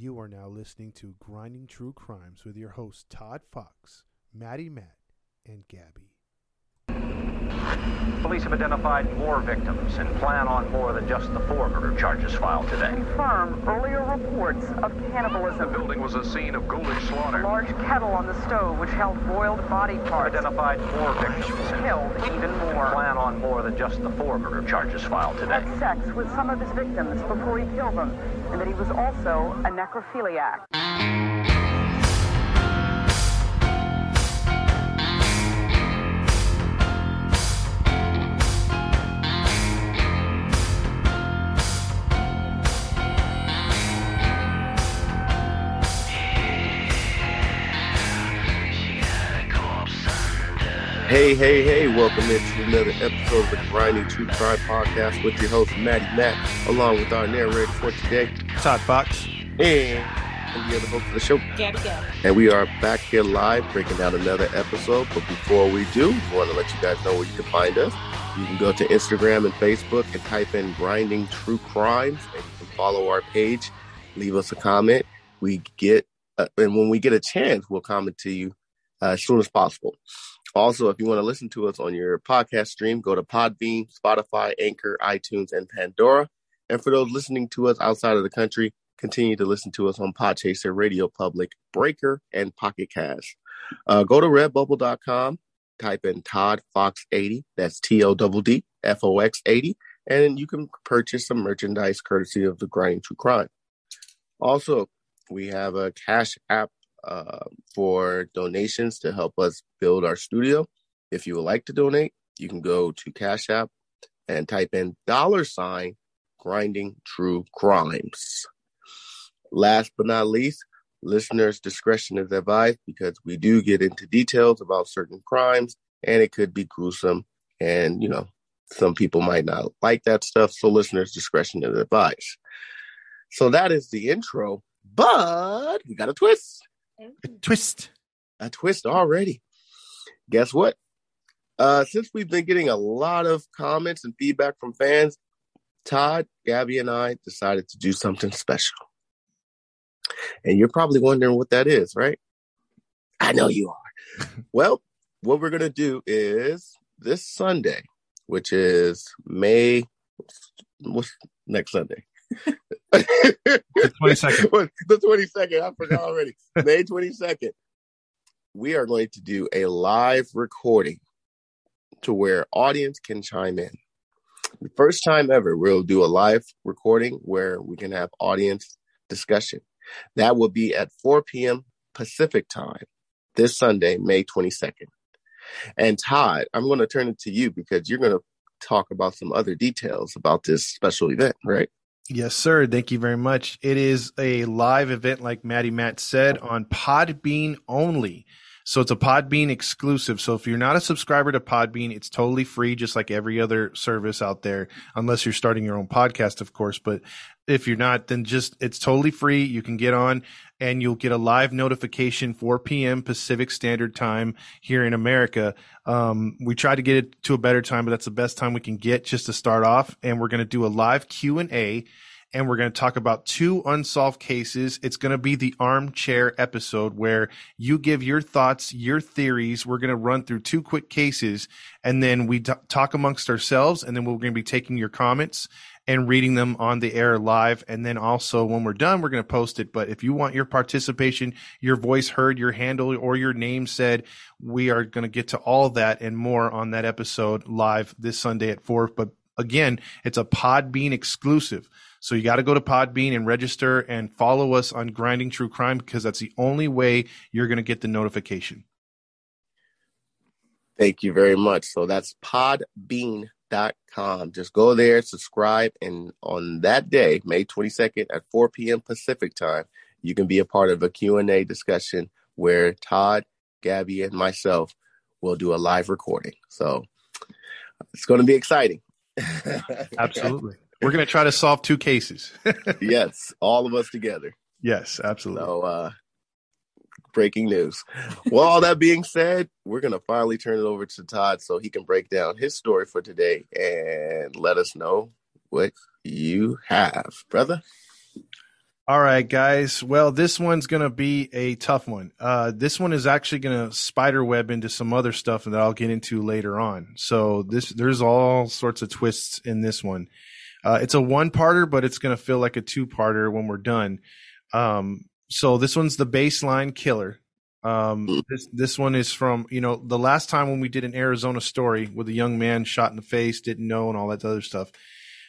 You are now listening to Grinding True Crimes with your hosts Todd Fox, Maddie Matt, and Gabby. Police have identified more victims and plan on more than just the four murder charges filed today. confirm earlier reports of cannibalism. The building was a scene of ghoulish slaughter. A slaughter. large kettle on the stove which held boiled body parts Identified more victims and killed even more. plan on more than just the four murder charges filed today. Had sex with some of his victims before he killed them, and that he was also a necrophiliac. Hey, hey, hey, welcome into another episode of the Grinding True Crime Podcast with your host, Maddie Matt, along with our narrator for today, Todd Fox. and the other host of the show. Gabby Gabby. And we are back here live breaking down another episode. But before we do, we want to let you guys know where you can find us. You can go to Instagram and Facebook and type in Grinding True Crimes, and you can follow our page, leave us a comment. We get, uh, and when we get a chance, we'll comment to you uh, as soon as possible. Also, if you want to listen to us on your podcast stream, go to Podbean, Spotify, Anchor, iTunes, and Pandora. And for those listening to us outside of the country, continue to listen to us on Podchaser, Radio Public, Breaker, and Pocket Casts. Uh, go to redbubble.com, type in Todd Fox 80, that's T O D D F O X 80, and you can purchase some merchandise courtesy of the Grinding True Crime. Also, we have a Cash App uh, for donations to help us build our studio. If you would like to donate, you can go to Cash App and type in dollar sign grinding true crimes. Last but not least, listeners' discretion is advised because we do get into details about certain crimes and it could be gruesome. And, you know, some people might not like that stuff. So, listeners' discretion is advised. So, that is the intro, but we got a twist Twist. a twist already. Guess what? Uh, since we've been getting a lot of comments and feedback from fans, Todd, Gabby, and I decided to do something special. And you're probably wondering what that is, right? I know you are. well, what we're going to do is this Sunday, which is May, what's next Sunday? The 22nd. What- the 22nd. I forgot already. May 22nd. We are going to do a live recording to where audience can chime in. The first time ever, we'll do a live recording where we can have audience discussion. That will be at 4 p.m. Pacific time this Sunday, May 22nd. And Todd, I'm going to turn it to you because you're going to talk about some other details about this special event, right? Yes, sir. Thank you very much. It is a live event, like Maddie Matt said, on Podbean only. So it's a Podbean exclusive. So if you're not a subscriber to Podbean, it's totally free, just like every other service out there, unless you're starting your own podcast, of course. But if you're not, then just it's totally free. You can get on and you'll get a live notification 4 p.m. Pacific Standard Time here in America. Um, we try to get it to a better time, but that's the best time we can get just to start off. And we're going to do a live Q and A and we're going to talk about two unsolved cases. It's going to be the armchair episode where you give your thoughts, your theories. We're going to run through two quick cases and then we t- talk amongst ourselves and then we're going to be taking your comments and reading them on the air live. And then also when we're done, we're going to post it. But if you want your participation, your voice heard, your handle or your name said, we are going to get to all that and more on that episode live this Sunday at four. But again, it's a Podbean exclusive. So you got to go to Podbean and register and follow us on Grinding True Crime because that's the only way you're going to get the notification. Thank you very much. So that's podbean.com. Just go there, subscribe, and on that day, May 22nd at 4 p.m. Pacific time, you can be a part of a Q&A discussion where Todd, Gabby, and myself will do a live recording. So it's going to be exciting. Absolutely. We're going to try to solve two cases. yes, all of us together. yes, absolutely. So, uh, breaking news. Well, all that being said, we're going to finally turn it over to Todd so he can break down his story for today and let us know what you have, brother. All right, guys. Well, this one's going to be a tough one. Uh, this one is actually going to spider web into some other stuff that I'll get into later on. So this, there's all sorts of twists in this one. Uh, it's a one parter, but it's going to feel like a two parter when we're done. Um, so this one's the baseline killer. Um, this, this one is from, you know, the last time when we did an Arizona story with a young man shot in the face, didn't know and all that other stuff.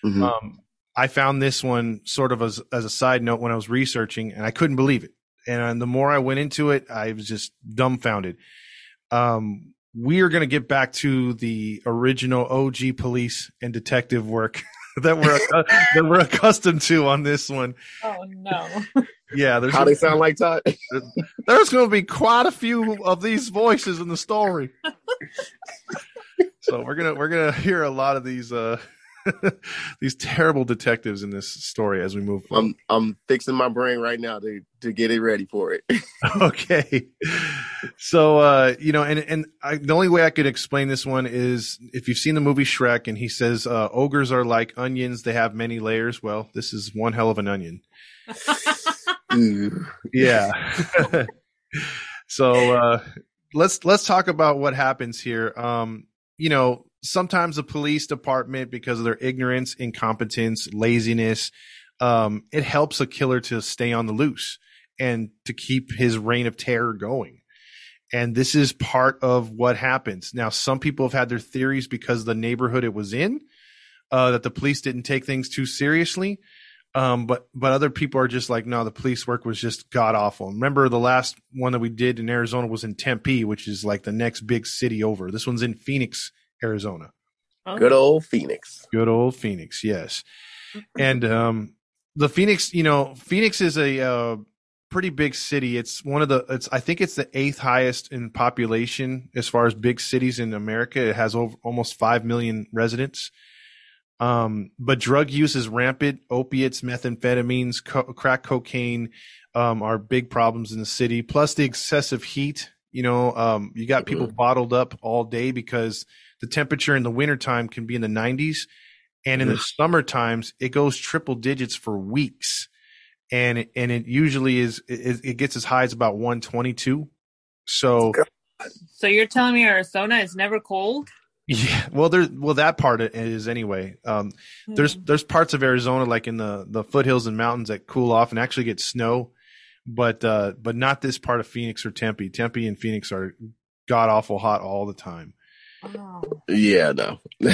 Mhm. Um, I found this one sort of as, as a side note when I was researching and I couldn't believe it. And the more I went into it, I was just dumbfounded. Um, we are going to get back to the original OG police and detective work that we're that we're accustomed to on this one. Oh no. Yeah, there's How they sound like Todd? there's going to be quite a few of these voices in the story. so we're gonna we're gonna hear a lot of these uh these terrible detectives in this story as we move forward. I'm I'm fixing my brain right now to to get it ready for it. okay. So uh you know and and I, the only way i could explain this one is if you've seen the movie shrek and he says uh ogres are like onions they have many layers. Well this is one hell of an onion. Yeah. So uh let's let's talk about what happens here. Um you know sometimes the police department because of their ignorance incompetence laziness um it helps a killer to stay on the loose and to keep his reign of terror going and this is part of what happens now some people have had their theories because the neighborhood it was in uh that the police didn't take things too seriously um, but but other people are just like, no, the police work was just god awful. Remember the last one that we did in Arizona was in Tempe, which is like the next big city over. This one's in Phoenix, Arizona. Good old Phoenix. Good old Phoenix, yes. And um, the Phoenix, you know, Phoenix is a uh, pretty big city. It's one of the, it's I think it's the eighth highest in population as far as big cities in America. It has over almost five million residents. Um, but drug use is rampant. Opiates, methamphetamines, co- crack cocaine um, are big problems in the city. Plus the excessive heat. You know, um, you got people bottled up all day because the temperature in the wintertime can be in the 90s. And in the summer times, it goes triple digits for weeks. And it, and it usually is, it, it gets as high as about 122. So, So you're telling me Arizona is never cold? yeah, well, there, well, that part is anyway. Um, there's Hmm. there's parts of Arizona like in the the foothills and mountains that cool off and actually get snow, but uh, but not this part of Phoenix or Tempe. Tempe and Phoenix are god awful hot all the time. Oh. Yeah, no.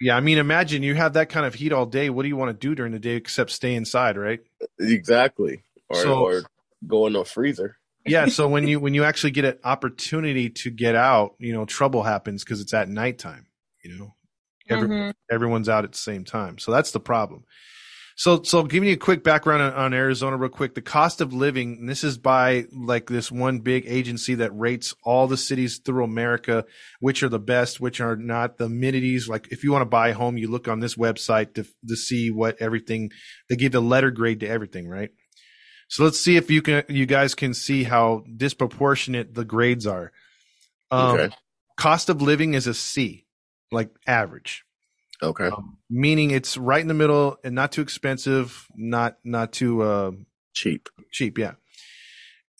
Yeah, I mean, imagine you have that kind of heat all day. What do you want to do during the day except stay inside, right? exactly. Or So- or go in a freezer. Yeah. so when you when you actually get an opportunity to get out, you know, trouble happens because it's at nighttime. You know, Every, Mhm. everyone's out at the same time. So that's the problem. So, so giving you a quick background on, on Arizona real quick, the cost of living, and this is by like this one big agency that rates all the cities through America, which are the best, which are not the amenities. Like if you want to buy a home, you look on this website to, to see what everything, they give the letter grade to everything, right? So let's see if you can, you guys can see how disproportionate the grades are. Um, Okay. cost of living is a C, like average Okay. um, meaning it's right in the middle and not too expensive, not not too uh, Cheap. cheap. Yeah.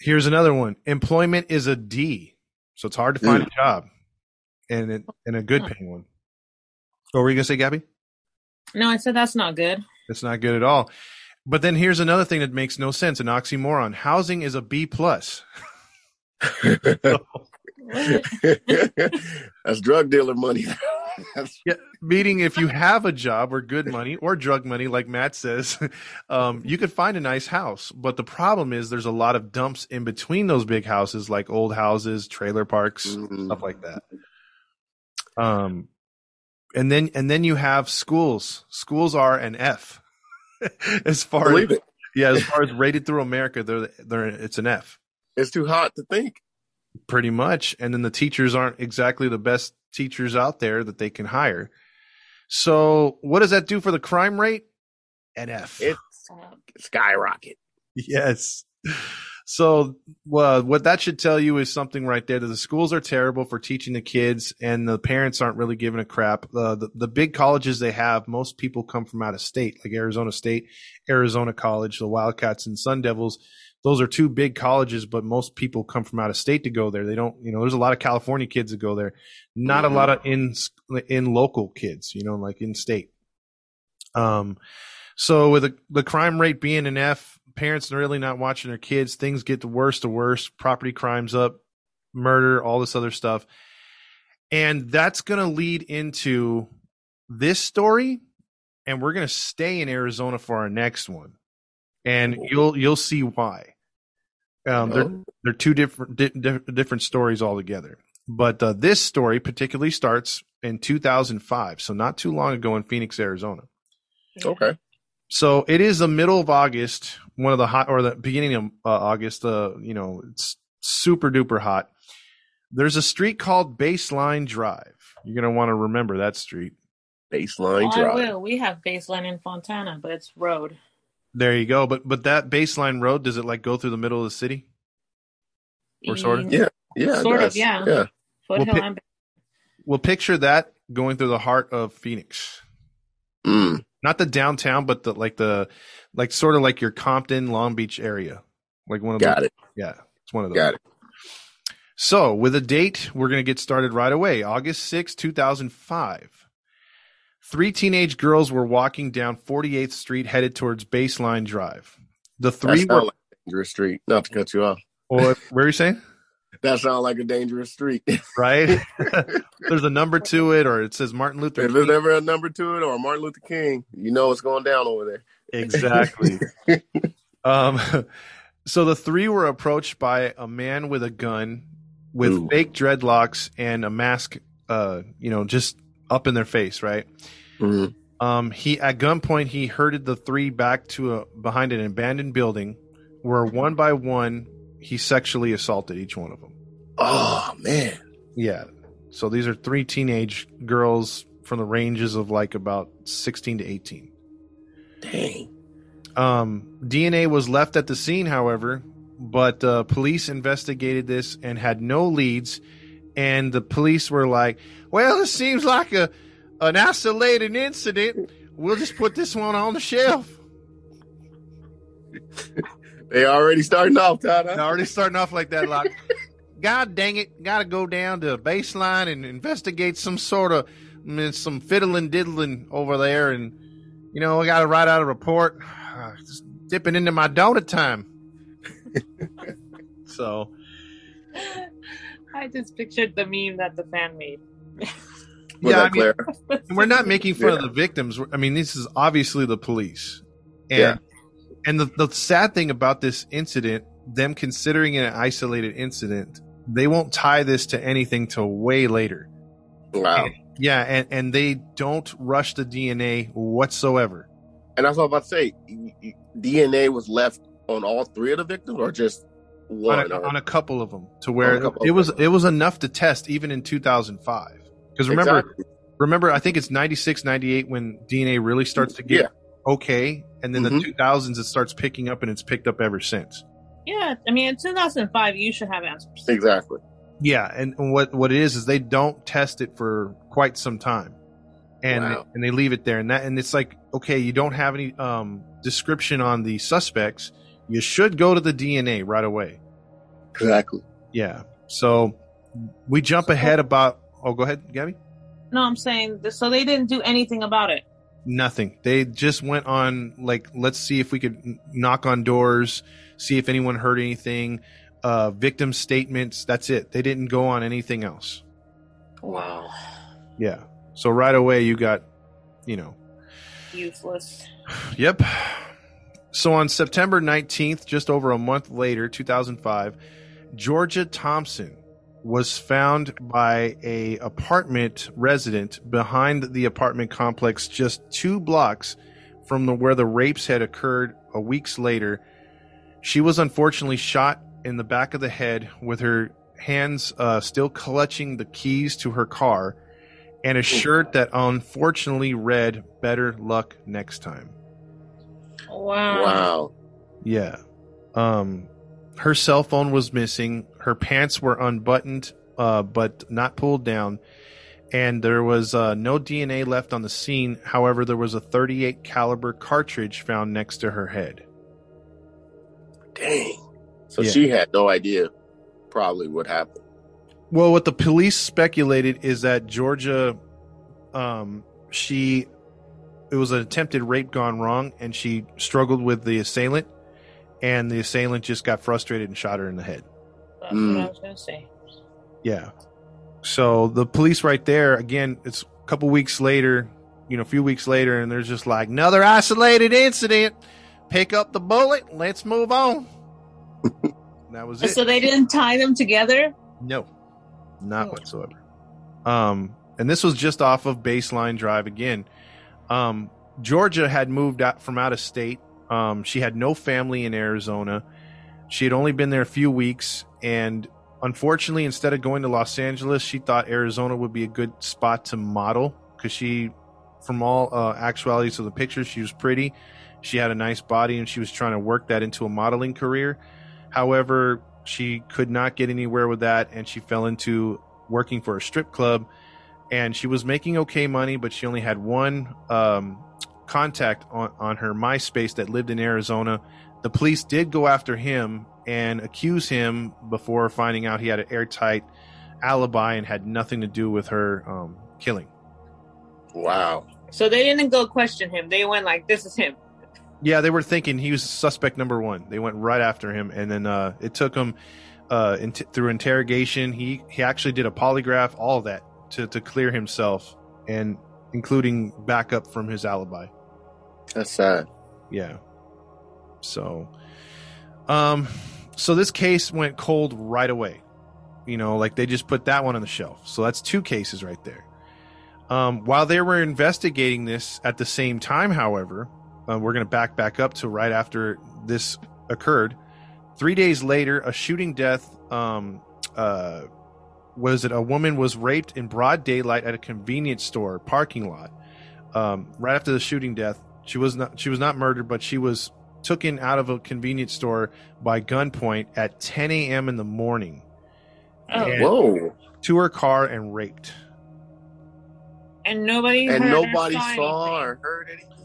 Here's another one. Employment is a D, so it's hard to find a job, and it, and a good paying one. What were you gonna say, Gabby? No, I said that's not good. It's not good at all. But then here's another thing that makes no sense: an oxymoron. Housing is a B plus. That's drug dealer money. Yeah, meaning if you have a job or good money or drug money, like Matt says, um, you could find a nice house. But the problem is there's a lot of dumps in between those big houses, like old houses, trailer parks, Mhm. stuff like that. Um, and then and then you have schools. Schools are an F. as far Believe as it. yeah, as far as rated through America, they're they're it's an F It's too hot to think. pretty much. And then the teachers aren't exactly the best teachers out there that they can hire. So what does that do for the crime rate? An F. It's skyrocket. yes. so well, what that should tell you is something right there that the schools are terrible for teaching the kids and the parents aren't really giving a crap. Uh, the, the big colleges they have, most people come from out of state, like Arizona State, Arizona College, the Wildcats and Sun Devils. Those are two big colleges, but most people come from out of state to go there. They don't, you know, there's a lot of California kids that go there, not Mhm. a lot of in, in local kids, you know, like in state. Um, so with the, the crime rate being an F, parents are really not watching their kids. Things get the worse to worse. Property crimes up, murder, all this other stuff. And that's going to lead into this story. And we're going to stay in Arizona for our next one. And you'll, you'll see why. Um, they're, Oh. they're two different, di- di- different stories altogether. But uh, this story particularly starts in 2005. So not too long ago in Phoenix, Arizona. Okay. So it is the middle of August, one of the hot or the beginning of uh, August. Uh, you know, it's super duper hot. There's a street called Baseline Drive. You're gonna want to remember that street. Baseline Oh, I drive. will. We have baseline in Fontana, but it's road. There you go. But but that Baseline Road does it like go through the middle of the city? Or sort of? Yeah. Yeah. Sort of, yeah. Yeah. Foothill Well, pi- and Well, picture that going through the heart of Phoenix. Mm. Not the downtown, but the like the like sort of like your Compton, Long Beach area. Like one of Got those. it. Yeah, it's one of those. Got it. So, with a date, we're going to get started right away. August sixth, 2005. Three teenage girls were walking down 48th Street headed towards Baseline Drive. The three sound were. like dangerous street. Not to cut you off. Or, where are you saying? That sounds like a dangerous street. Right? There's a number to it, or it says Martin Luther there's King. ever a number to it or Martin Luther King, you know what's going down over there. Exactly. um, so the three were approached by a man with a gun, with Ooh. fake dreadlocks and a mask. Uh, you know, just up in their face, right? Mhm. Um, he at gunpoint he herded the three back to a behind an abandoned building, where one by one he sexually assaulted each one of them. Oh man. Yeah. So these are three teenage girls from the ranges of like about sixteen to eighteen. Dang. Um, DNA was left at the scene, however, but uh, police investigated this and had no leads. And the police were like, "Well, it seems like a an isolated incident. We'll just put this one on the shelf." They already starting off, Todd. They're already starting off like that. Like, God dang it, got to go down to baseline and investigate some sort of I mean, some fiddling diddling over there, and you know, I got to write out a report. Uh, just dipping into my donut time. so I just pictured the meme that the fan made. Yeah, I mean, we're not making fun of the victims. I mean, this is obviously the police, and Yeah. and the the sad thing about this incident, them considering it an isolated incident, they won't tie this to anything till way later. Wow. Yeah, and and they don't rush the DNA whatsoever. And that's what I was about to say. DNA was left on all three of the victims, or just On one? a, or- on a couple of them to where On couple, it was it was enough to test even in 2005 because remember Exactly. remember i think it's 96 98 when dna really starts to get Yeah. okay and then Mhm. the 2000s it starts picking up and it's picked up ever since Yeah, I mean, in 2005, you should have answers. exactly. yeah and and what what it is is they don't test it for quite some time and Wow. and they leave it there and that and it's like okay you don't have any um description on the suspects you should go to the dna right away Exactly. yeah so we jump ahead about oh go ahead gabby No, I'm saying, so they didn't do anything about it. Nothing. They just went on like let's see if we could knock on doors, see if anyone heard anything, uh victim statements, that's it. They didn't go on anything else. Wow. Yeah. So right away you got, you know, Useless. Yep. So on September 19th, just over a month later, 2005, Georgia Thompson was found by a apartment resident behind the apartment complex just 2 blocks from the, where the rapes had occurred a weeks later. She was unfortunately shot in the back of the head with her hands uh, still clutching the keys to her car and a shirt that unfortunately read better luck next time Wow. Wow. yeah um her cell phone was missing. Her pants were unbuttoned, uh, but not pulled down. And there was uh, no DNA left on the scene. However, there was a 38 caliber cartridge found next to her head. Dang. So Yeah. she had no idea probably what happened. Well, what the police speculated is that Georgia, um, she, it was an attempted rape gone wrong, and she struggled with the assailant, and the assailant just got frustrated and shot her in the head. That's Mm. what I was gonna say. Yeah. So the police right there, again, it's a couple weeks later, you know, a few weeks later, and they're just like, another isolated incident. Pick up the bullet. Let's move on. that was it. So they didn't tie them together. No, not Oh. whatsoever. Um, and this was just off of Baseline Drive again. Um, Georgia had moved out from out of state. Um, she had no family in Arizona. She had only been there a few weeks, and unfortunately, instead of going to Los Angeles, she thought Arizona would be a good spot to model because she, from all uh, actualities of the pictures, she was pretty. She had a nice body, and she was trying to work that into a modeling career. However, she could not get anywhere with that, and she fell into working for a strip club. And she was making okay money, but she only had one um, contact on, on her MySpace that lived in Arizona. The police did go after him and accuse him before finding out he had an airtight alibi and had nothing to do with her um, killing. Wow. So they didn't go question him. They went like, "This is him." Yeah, they were thinking he was suspect number one. They went right after him, and then uh, it took him uh, in through interrogation. He he actually did a polygraph, all that to to clear himself, and including backup from his alibi. That's sad. Yeah. So, um, so this case went cold right away. You know, like they just put that one on the shelf. So that's two cases right there. Um, while they were investigating this at the same time, however, uh, we're going to back back up to right after this occurred. Three days later, a shooting death. Um, uh, was it a woman was raped in broad daylight at a convenience store parking lot? Um, right after the shooting death, she was not she was not murdered, but she was taken out of a convenience store by gunpoint at 10 a.m. in the morning Oh, Whoa. to her car and raped. and nobody And heard or nobody saw anything. or heard anything.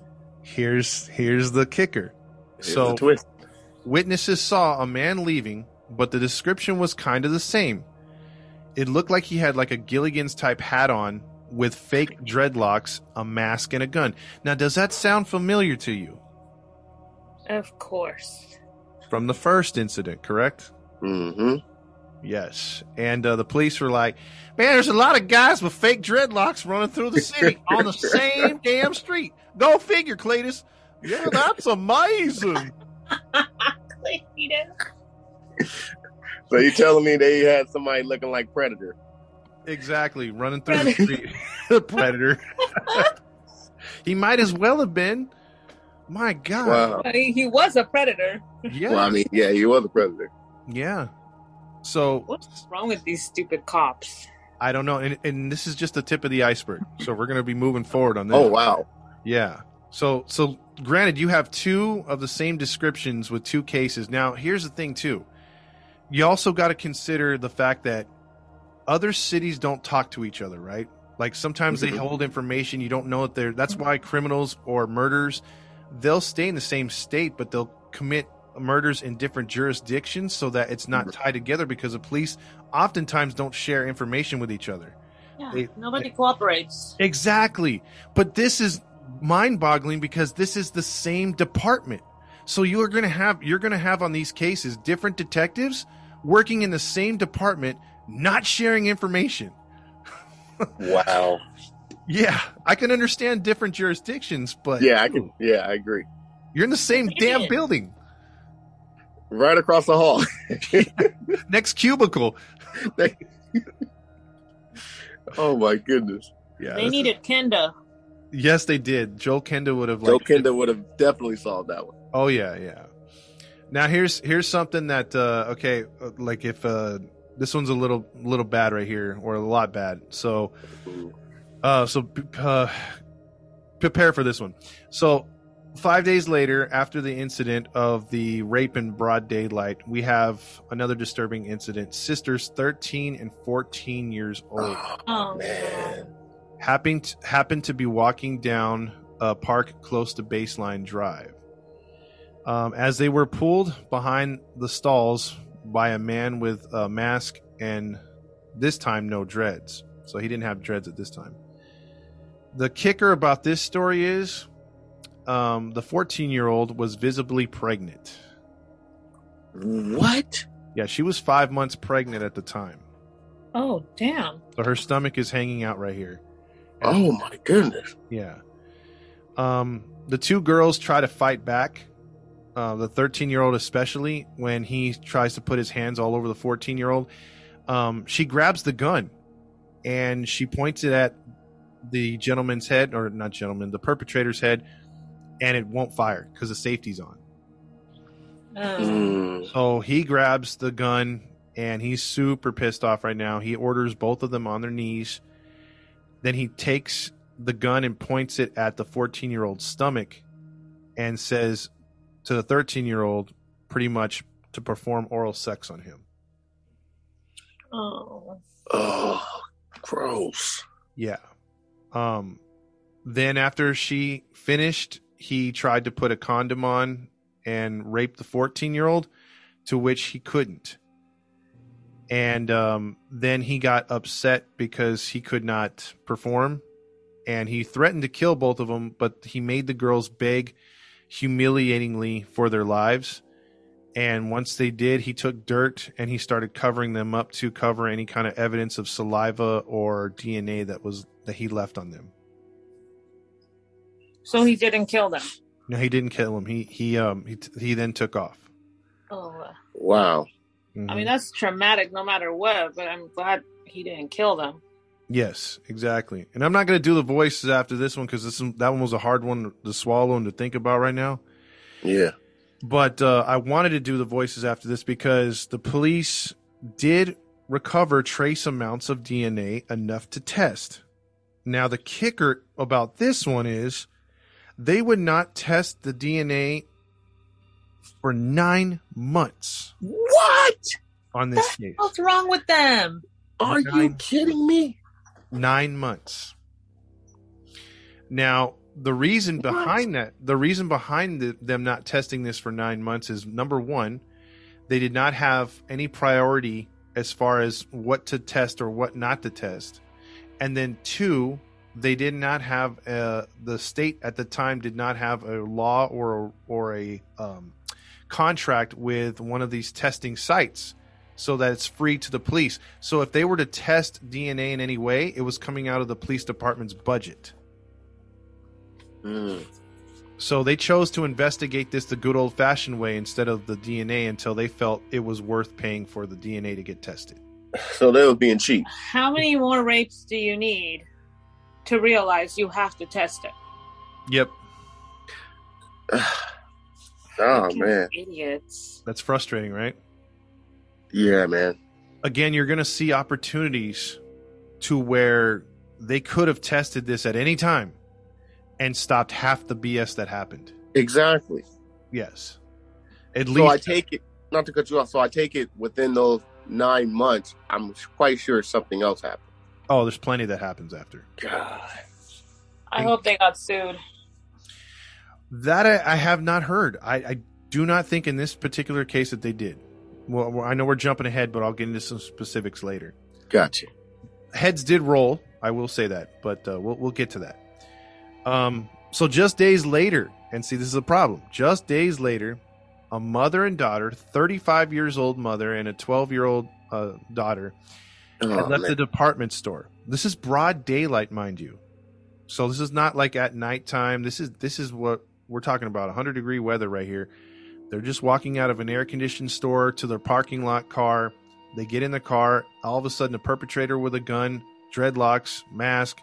Here's here's the kicker. Here's So- the twist. Witnesses saw a man leaving, but the description was kind of the same. It looked like he had like a Gilligan's type hat on with fake dreadlocks, a mask, and a gun. Now, does that sound familiar to you Of course. from the first incident? Correct. Mm-hmm. Yes. And uh, the police were like, man, there's a lot of guys with fake dreadlocks running through the city on the same damn street. Go figure, Cletus. Yeah, that's amazing. So you telling me they had somebody looking like Predator? Exactly. Running through the street. the predator. he might as well have been. My God. Wow. Uh, He was a predator. Yeah. Well, I mean, yeah, he was a Predator. yeah. So What's wrong with these stupid cops? I don't know. And, and this is just the tip of the iceberg. So we're going to be moving forward on this. Oh wow. Yeah. So so granted you have two of the same descriptions with two cases. Now, here's the thing too. You also got to consider the fact that other cities don't talk to each other, right? Like sometimes they Mhm. hold information you don't know that they're that's why criminals or murders they'll stay in the same state but they'll commit murders in different jurisdictions so that it's not Mhm. tied together because the police oftentimes don't share information with each other. Yeah, They- nobody cooperates. Exactly. But this is mind boggling because this is the same department. So you are going to have you're going to have on these cases different detectives working in the same department not sharing information. Wow. Yeah, I can understand different jurisdictions, but Yeah, I can. Yeah, I agree. you're in the same damn building. Right across the hall. Next cubicle. oh my goodness. Yeah. they this needed Kenda. yes, they did. Joel Kenda would have Joe like Kenda would have definitely solved that one. Oh yeah, yeah. Now here's here's something that uh okay, uh, like if uh this one's a little little bad right here or a lot bad. So uh so uh prepare for this one. So five days later, after the incident of the rape in broad daylight, we have another disturbing incident. Sisters 13 and 14 years old Oh, Man. happened to, happened to be walking down a park close to Baseline Drive. Um, as they were pulled behind the stalls by a man with a mask and this time no dreads. So he didn't have dreads at this time. The kicker about this story is um, the 14 year old was visibly pregnant. What? Yeah, she was five months pregnant at the time. oh, damn. So her stomach is hanging out right here. Oh my goodness. Yeah. Um, the two girls try to fight back. Uh, the 13 year old, especially when he tries to put his hands all over the 14 year old, um, she grabs the gun and she points it at the gentleman's head, or not gentleman, the perpetrator's head, and it won't fire because the safety's on. Mm. So he grabs the gun and he's super pissed off right now. He orders both of them on their knees. Then he takes the gun and points it at the 14 year old's stomach and says to the 13 year old, pretty much to perform oral sex on him. Oh. Oh, gross. Yeah. Um, then after she finished, he tried to put a condom on and rape the 14 year old, to which he couldn't. And um, then he got upset because he could not perform. And he threatened to kill both of them, but he made the girls beg humiliatingly for their lives. And once they did, he took dirt and he started covering them up to cover any kind of evidence of saliva or DNA that was that he left on them. So he didn't kill them. No, he didn't kill him. He he um he he then took off. Oh. Wow. I Mhm. mean, that's traumatic no matter what, but I'm glad he didn't kill them. yes, exactly. And I'm not going to do the voices after this one because this that one was a hard one to swallow and to think about right now. Yeah. But uh, I wanted to do the voices after this because the police did recover trace amounts of DNA enough to test. Now, the kicker about this one is they would not test the DNA for nine months What? on this case. What's wrong with them? Are you kidding me? Nine months. Now, the reason What? behind that, the reason behind the, them not testing this for nine months is number one, they did not have any priority as far as what to test or what not to test. And then two, they did not have uh, the state at the time did not have a law or or a um, contract with one of these testing sites so that it's free to the police. So if they were to test DNA in any way, it was coming out of the police department's budget. Mm. So they chose to investigate this the good old fashioned way instead of the DNA until they felt it was worth paying for the DNA to get tested. So they were being cheap. How many more rapes do you need to realize you have to test it? Yep, oh man. idiots. that's frustrating, right? Yeah, man. Again, you're going to see opportunities to where they could have tested this at any time and stopped half the BS that happened. Exactly. Yes. At So I take it not to cut you off. So I take it within those nine months. I'm quite sure something else happened. Oh, there's plenty that happens after. God. I hope they got sued. That I, I have not heard. I, I do not think in this particular case that they did. Well, well, I know we're jumping ahead, but I'll get into some specifics later. Gotcha. Heads did roll. I will say that, but uh, we'll we'll get to that. Um, so just days later, and see, this is a problem. Just days later, a mother and daughter, 35 years old mother and a 12 year old uh, daughter, Oh, had left man. the department store. This is broad daylight, mind you. So this is not like at nighttime. This is this is what we're talking about. 100 degree weather right here. They're just walking out of an air conditioned store to their parking lot car. They get in the car. All of a sudden, a perpetrator with a gun, dreadlocks, mask,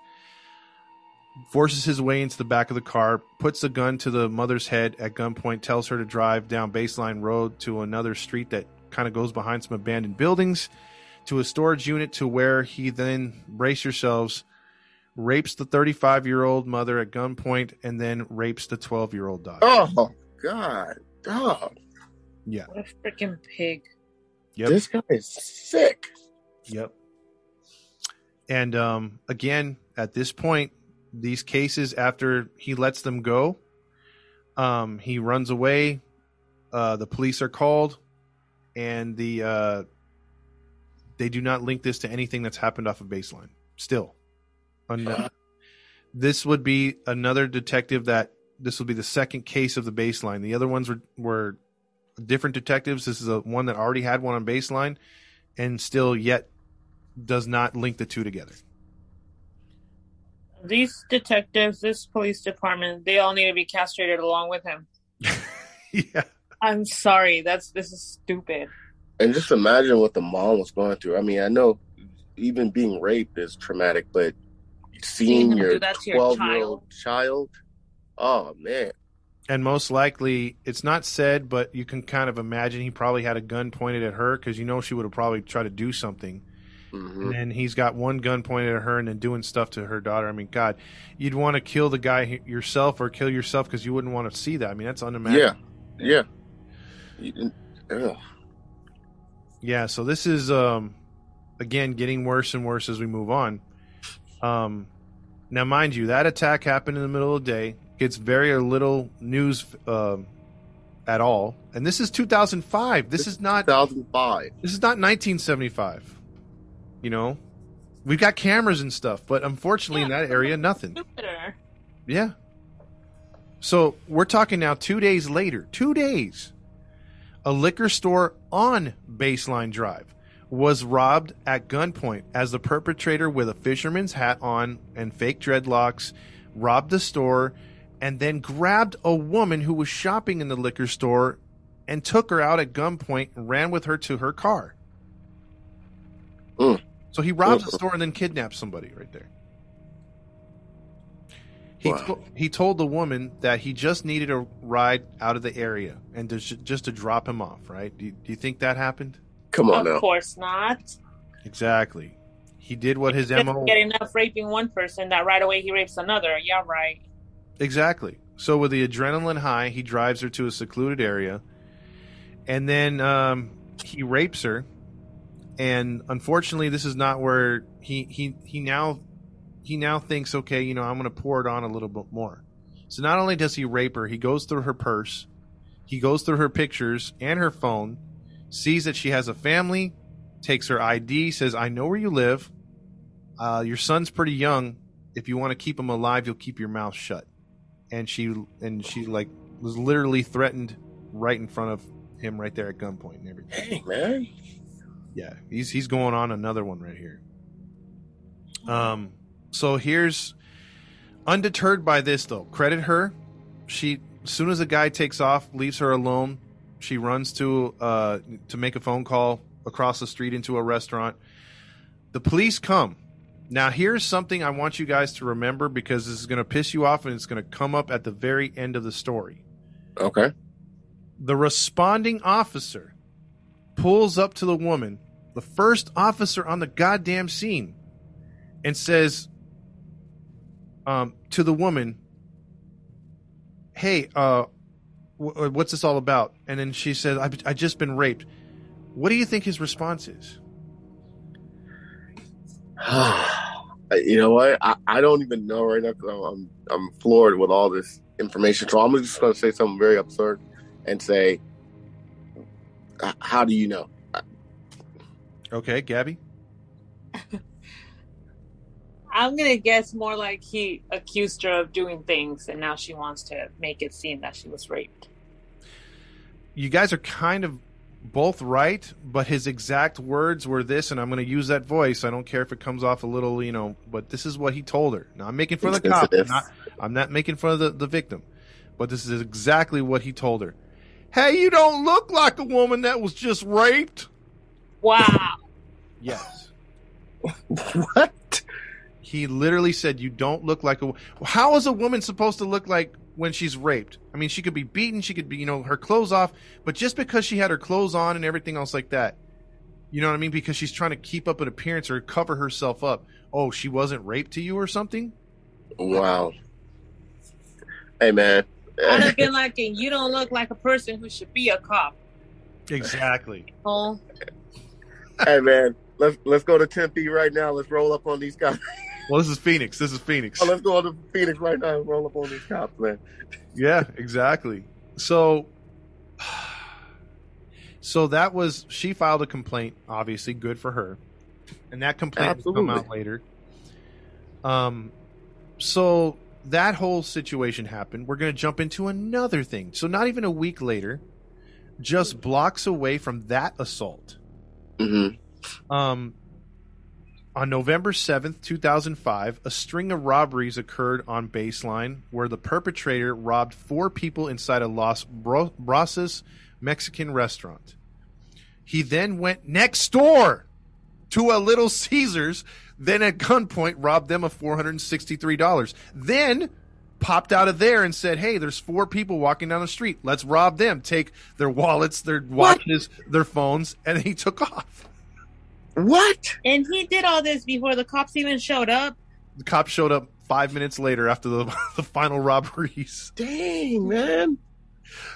forces his way into the back of the car, puts the gun to the mother's head at gunpoint, tells her to drive down Baseline Road to another street that kind of goes behind some abandoned buildings to a storage unit to where he then brace yourselves rapes the 35 year old mother at gunpoint, and then rapes the 12 year old daughter. Oh God, dog. Yeah. What a freaking pig. Yep. This guy is sick. Yep. And um, again, at this point, these cases, after he lets them go, um, he runs away. Uh, the police are called, and the uh, they do not link this to anything that's happened off of baseline. Still, this would be another detective that this will be the second case of the baseline. The other ones were were different detectives. This is a one that already had one on baseline, and still yet does not link the two together. These detectives, this police department, they all need to be castrated along with him. yeah. I'm sorry. That's this is stupid. And just imagine what the mom was going through. I mean, I know even being raped is traumatic, but seeing Seeing your do that to your twelve year old child, oh man. And most likely, it's not said, but you can kind of imagine he probably had a gun pointed at her because you know she would have probably tried to do something. hmm And then he's got one gun pointed at her and then doing stuff to her daughter. I mean, God, you'd want to kill the guy yourself or kill yourself because you wouldn't want to see that. I mean, that's unimaginable. Yeah, yeah. You- ugh. Yeah, so this is um again getting worse and worse as we move on. Um now mind you, that attack happened in the middle of the day, gets very little news um at all. And this is 2005. This is not 2005. this is not 1975. You know, we've got cameras and stuff, but unfortunately in that area nothing. Stupider. Yeah. So we're talking now two days later, two days. A liquor store on Baseline Drive was robbed at gunpoint as the perpetrator with a fisherman's hat on and fake dreadlocks robbed the store and then grabbed a woman who was shopping in the liquor store and took her out at gunpoint and ran with her to her car. Mm. So he robbed the Mm. store and then kidnapped somebody right there. He, Wow. to- he told the woman that he just needed a ride out of the area and to, just to drop him off, right? Do you, do you think that happened? Come on of now. course not. Exactly. He did what his Just MO. get enough raping one person that right away he rapes another. Yeah, right. Exactly. So with the adrenaline high, he drives her to a secluded area, and then um, he rapes her. And unfortunately, this is not where he he he now he now thinks, okay, you know, I'm going to pour it on a little bit more. So not only does he rape her, he goes through her purse, he goes through her pictures and her phone, sees that she has a family, takes her ID, says, "I know where you live. Uh, your son's pretty young. If you want to keep him alive, you'll keep your mouth shut." and she and she like was literally threatened right in front of him right there at gunpoint and everything. Dang, man. Yeah, he's he's going on another one right here. Um so here's undeterred by this though. Credit her. She as soon as the guy takes off, leaves her alone, she runs to uh to make a phone call across the street into a restaurant. The police come. Now, here's something I want you guys to remember because this is going to piss you off and it's going to come up at the very end of the story. Okay. The responding officer pulls up to the woman, the first officer on the goddamn scene, and says um, to the woman, Hey, uh, w- what's this all about? And then she says, I've, i just been raped. What do you think his response is? you know what? I, I don't even know right now because I'm I'm floored with all this information. So I'm just going to say something very absurd and say, "How do you know?" Okay, Gabby? I'm gonna guess more like he accused her of doing things, and now she wants to make it seem that she was raped. you guys are kind of both right, but his exact words were this, and I'm going to use that voice. I don't care if it comes off a little, you know, but this is what he told her. Now, I'm making fun of the cop. I'm not, I'm not making fun of the, the victim, but this is exactly what he told her. Hey, you don't look like a woman that was just raped. Wow. Yes. What? He literally said, "You don't look like a." How is a woman supposed to look like when she's raped? I mean, she could be beaten, she could be, you know, her clothes off, but just because she had her clothes on and everything else like that, you know what I mean? Because she's trying to keep up an appearance or cover herself up. oh, she wasn't raped to you or something. Wow. Hey man. I'd have been like, and you don't look like a person who should be a cop. Exactly. Oh, hey man. Let's let's go to Tempe right now. Let's roll up on these cops. Well, this is Phoenix. This is Phoenix. Oh, let's go to Phoenix right now and roll up on these cops, man. Yeah, exactly. So, so that was she filed a complaint. Obviously, good for her, and that complaint will come out later. Um, so that whole situation happened. We're going to jump into another thing. So not even a week later, just blocks away from that assault. Mm-hmm. Um, on November 7th, 2005, a string of robberies occurred on Baseline where the perpetrator robbed four people inside a Los Bro- Brasas Mexican restaurant. He then went next door to a Little Caesars, then at gunpoint robbed them of $463. Then popped out of there and said, Hey, there's four people walking down the street. Let's rob them. Take their wallets, their watches, their phones, and he took off. What? and he did all this before the cops even showed up. The cops showed up five minutes later after the, the final robberies. Dang, man.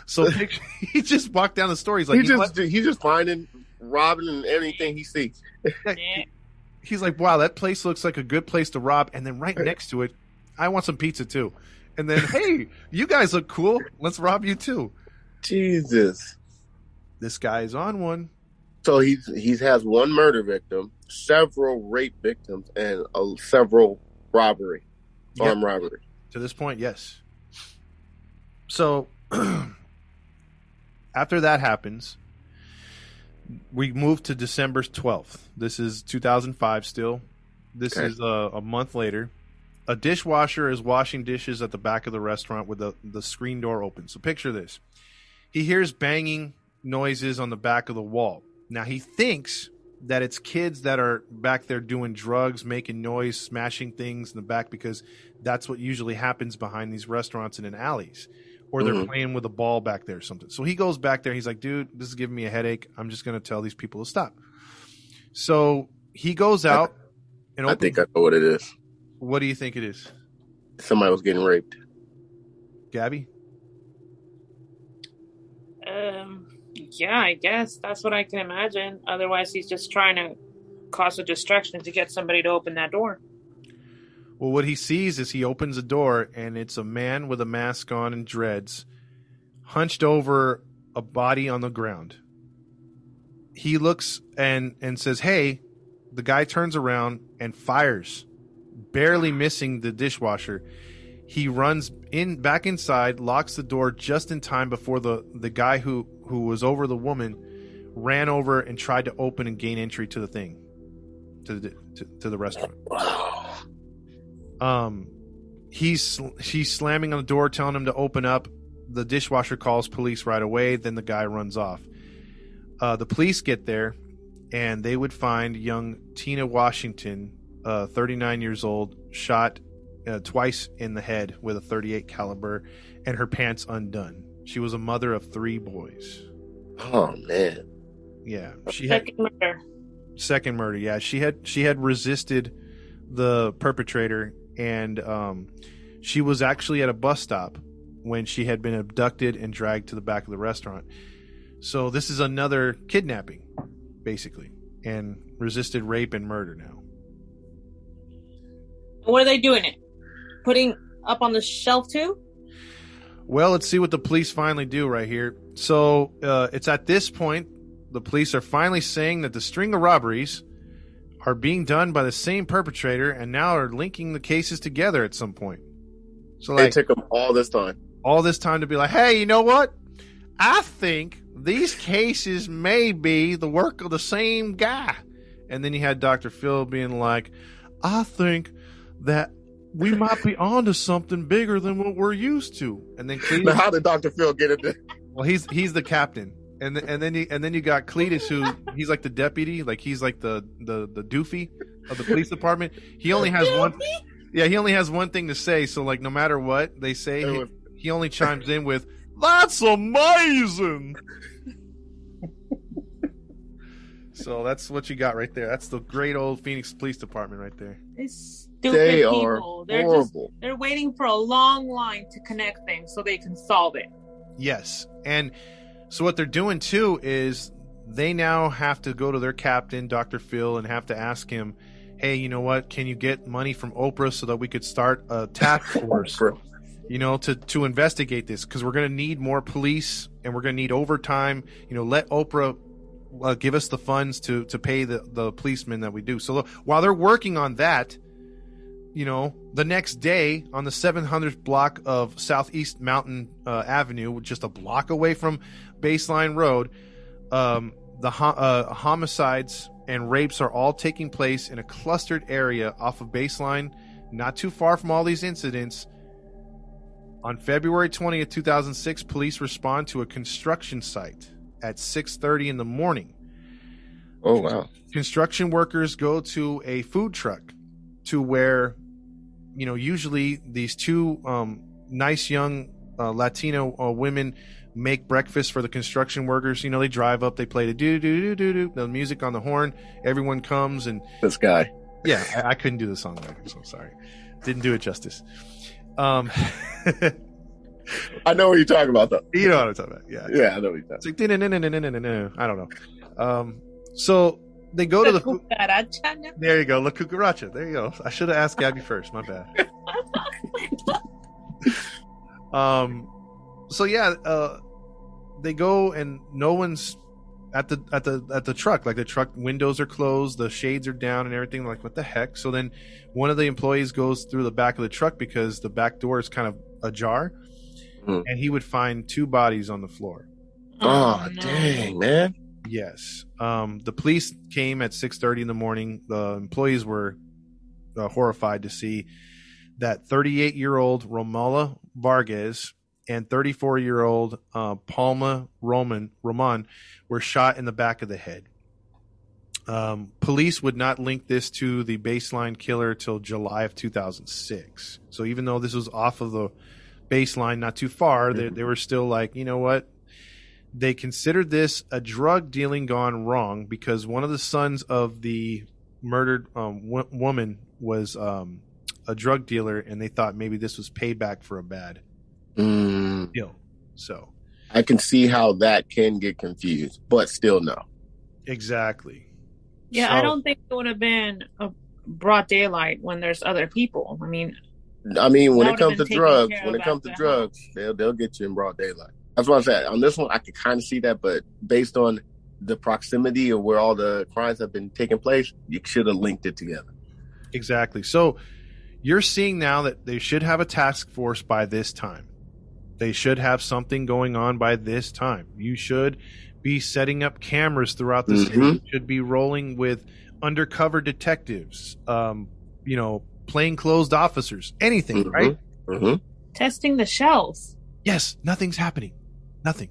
So picture, he just walked down the store. He's like, he "You know just he's just finding robbing and anything he sees. he's like, wow, that place looks like a good place to rob. And then right next to it, I want some pizza too. And then, hey, you guys look cool. Let's rob you too. Jesus. This guy is on one. So he's he's has one murder victim, several rape victims, and uh, several robbery, armed robbery. To this point, yes. So after that happens, we move to December 12th. This is 2005 still. This Okay. is a, a month later. A dishwasher is washing dishes at the back of the restaurant with the, the screen door open. So picture this. He hears banging noises on the back of the wall. Now he thinks that it's kids that are back there doing drugs, making noise, smashing things in the back because that's what usually happens behind these restaurants and in alleys. Or they're Mhm. playing with a ball back there or something. So he goes back there. He's like, dude, this is giving me a headache. I'm just going to tell these people to stop. So he goes out and I think I know what it is. what do you think it is? Somebody was getting raped. Gabby? Um, yeah, I guess that's what I can imagine. Otherwise, he's just trying to cause a distraction to get somebody to open that door. Well, what he sees is he opens a door and it's a man with a mask on and dreads, hunched over a body on the ground. He looks and and says, "Hey." The guy turns around and fires, barely missing the dishwasher. He runs in back inside, locks the door just in time before the the guy who who was over the woman ran over and tried to open and gain entry to the thing, to the to, to the restaurant. Um he's she's slamming on the door telling him to open up. The dishwasher calls police right away. Then the guy runs off. Uh, the police get there and they would find young tina washington uh, 39 years old shot uh, twice in the head with a 38 caliber and her pants undone she was a mother of three boys Oh man. yeah she had Second murder. second murder yeah she had she had resisted the perpetrator and um she was actually at a bus stop when she had been abducted and dragged to the back of the restaurant so this is another kidnapping basically and resisted rape and murder now What are they doing it? Putting up on the shelf too? Well, let's see what the police finally do right here. So uh, it's at this point the police are finally saying that the string of robberies are being done by the same perpetrator and now are linking the cases together at some point. So It like took them all this time. all this time to be like, hey, you know what? I think these cases may be the work of the same guy. And then you had Dr. Phil being like, I think that we might be onto something bigger than what we're used to. And then Now, how did Dr. Phil get it? well, he's he's the captain. And th- and then you and then you got Cletus, who he's like the deputy, like he's like the the the doofy of the police department. He only has one. Yeah, he only has one thing to say. So like, no matter what they say, he, he only chimes in with "That's amazing." So that's what you got right there. That's the great old Phoenix Police Department right there. It's stupid They people. are they're just horrible. they're waiting for a long line to connect things so they can solve it. Yes. And so what they're doing too is they now have to go to their captain, Dr. Phil, and have to ask him, hey, you know what? Can you get money from Oprah so that we could start a task force, you know, to, to investigate this? Because we're going to need more police and we're going to need overtime. You know, let Oprah uh, give us the funds to, to pay the, the policemen that we do. So while they're working on that, you know, the next day on the 700th block of Southeast Mountain uh, Avenue, just a block away from Baseline Road, um, the ho- uh, homicides and rapes are all taking place in a clustered area off of Baseline, not too far from all these incidents. On February 20th, 2006, police respond to a construction site at 6:30 in the morning Oh wow. construction workers go to a food truck to where you know usually these two um, nice young uh, latino uh, women make breakfast for the construction workers. You know they drive up they play the do do do do do the music on the horn. Everyone comes and This guy. yeah i, I couldn't do the song there so sorry. Didn't do it justice. Um I know what you're talking about though. you know what i'm talking about. Yeah. Yeah, I know what you're talking it's like i don't know um so they go to the food Cucaracha. There you go, La Cucaracha. There you go. I should have asked Gabby first. My bad. Um, so yeah, uh, they go and no one's at the at the at the truck. Like the truck windows are closed, the shades are down, and everything. Like what the heck? So then one of the employees goes through the back of the truck because the back door is kind of ajar, Hmm. and he would find two bodies on the floor. Oh, no. dang, man. Yes. Um, the police came at 6:30 in the morning. The employees were uh, horrified to see that 38-year-old Romola Vargas and 34-year-old uh, Palma Roman Roman were shot in the back of the head. Um, police would not link this to the baseline killer till July of 2006. So even though this was off of the baseline, not too far, they, they were still like, you know what? They considered this a drug dealing gone wrong because one of the sons of the murdered um, w- woman was um, a drug dealer, and they thought maybe this was payback for a bad Mm, deal. So I can see how that can get confused, but still no. exactly. Yeah, I don't think it would have been a broad daylight when there's other people. I mean, I mean, when it comes to would've been taken drugs, when it comes to at the drugs, they'll they'll get you in broad daylight. That's what I'm saying. On this one, I could kind of see that, but based on the proximity of where all the crimes have been taking place, you should have linked it together. Exactly. So you're seeing now that they should have a task force by this time. They should have something going on by this time. You should be setting up cameras throughout the city. Mhm. You should be rolling with undercover detectives, um, you know, plainclothes officers, anything, Mhm. right? hmm testing the shells. Yes, nothing's happening. Nothing.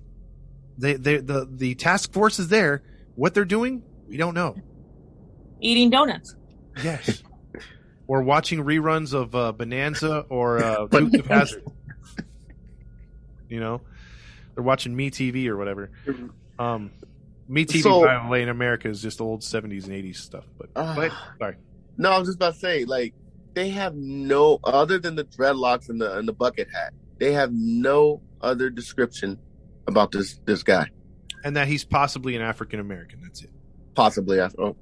They, they, the the task force is there. What they're doing, we don't know. Eating donuts. Yes. or watching reruns of uh, Bonanza or uh, Dukes of Hazzard. You know, they're watching Me TV or whatever. Um, Me TV, So- by the way, in America is just old seventies and eighties stuff. But, Ah. but sorry, No, I was just about to say, like, they have no other than the dreadlocks and the and the bucket hat. They have no other description about this this guy. and that he's possibly an African American. That's it. Possibly, after, oh,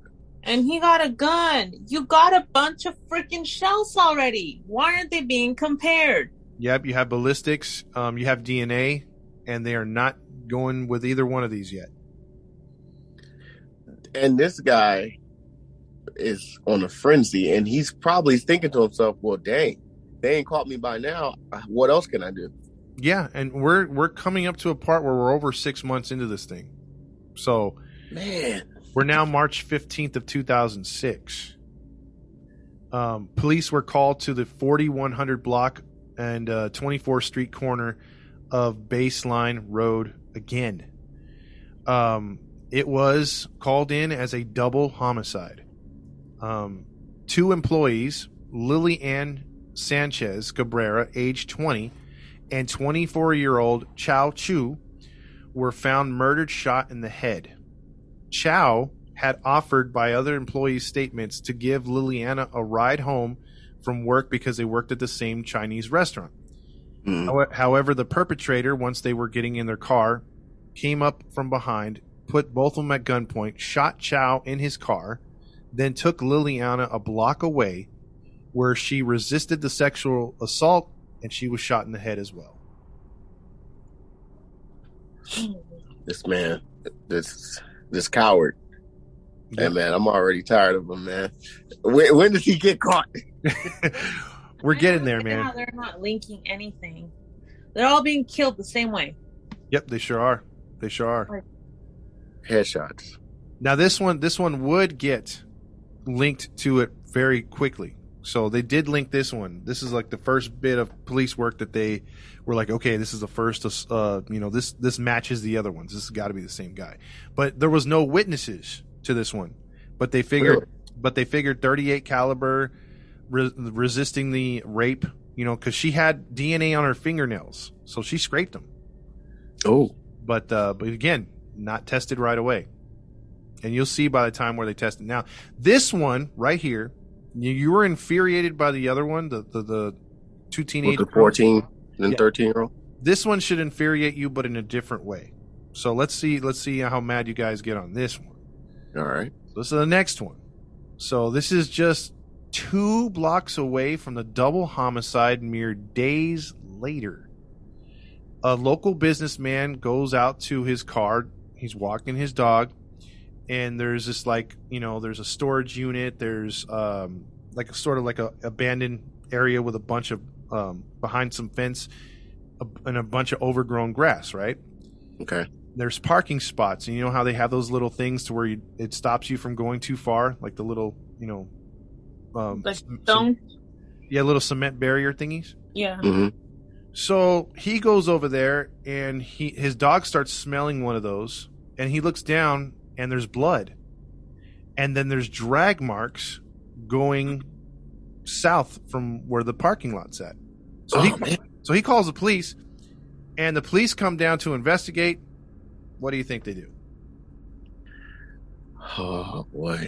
And he got a gun. You got a bunch of freaking shells already. Why aren't they being compared? Yep, you have ballistics. Um, you have DNA, and they are not going with either one of these yet. and this guy is on a frenzy, and he's probably thinking to himself, "Well, dang, they ain't caught me by now. What else can I do?" Yeah, and we're we're coming up to a part where we're over six months into this thing. So Man, We're now March 15th of 2006. Um, police were called to the 4100 block and uh, 24th Street corner of Baseline Road again. Um, it was called in as a double homicide. Um, two employees, Liliana Sanchez Cabrera, age 20, and 24 year old Chow Chu, were found murdered, shot in the head. Chow had offered by other employees' statements to give Liliana a ride home from work because they worked at the same Chinese restaurant. Mm. However, the perpetrator, once they were getting in their car, came up from behind, put both of them at gunpoint, shot Chow in his car, then took Liliana a block away, where she resisted the sexual assault and she was shot in the head as well. This man, this this coward. Hey man, I'm already tired of him, man. When, when does he get caught? We're I getting there, man. They're not linking anything. They're all being killed the same way. Yep, they sure are. They sure are. Headshots. Now this one, this one would get linked to it very quickly. So they did link this one. This is like the first bit of police work that they were like, okay, this is the first. Uh, you know, this this matches the other ones. This has got to be the same guy. But there was no witnesses to this one. But they figured, Really? but they figured 38 caliber, re- resisting the rape. You know, because she had DNA on her fingernails, so she scraped them. Oh, But uh, but again, not tested right away. And you'll see by the time where they test it. Now, this one right here, you, you were infuriated by the other one, the the, the two with teenage the girls. 14 and Yeah. 13 year old. This one should infuriate you, but in a different way. So let's see let's see how mad you guys get on this one. All right. So this is the next one. So this is just two blocks away from the double homicide mere days later. A local businessman goes out to his car. He's walking his dog, and there's this like you know there's a storage unit. There's um, like a sort of like a abandoned area with a bunch of um, behind some fence and a bunch of overgrown grass. Right Okay. there's parking spots and you know how they have those little things to where you, it stops you from going too far like the little you know um The some- stone. yeah little cement barrier thingies Yeah. hmm so he goes over there and he his dog starts smelling one of those and he looks down and there's blood and then there's drag marks going south from where the parking lot's at so he Oh, man. so he calls the police and the police come down to investigate what do you think they do Oh boy.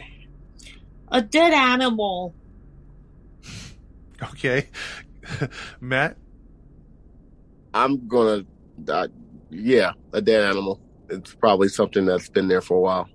A dead animal. Okay. Matt? I'm gonna. Uh, yeah, a dead animal. It's probably something that's been there for a while.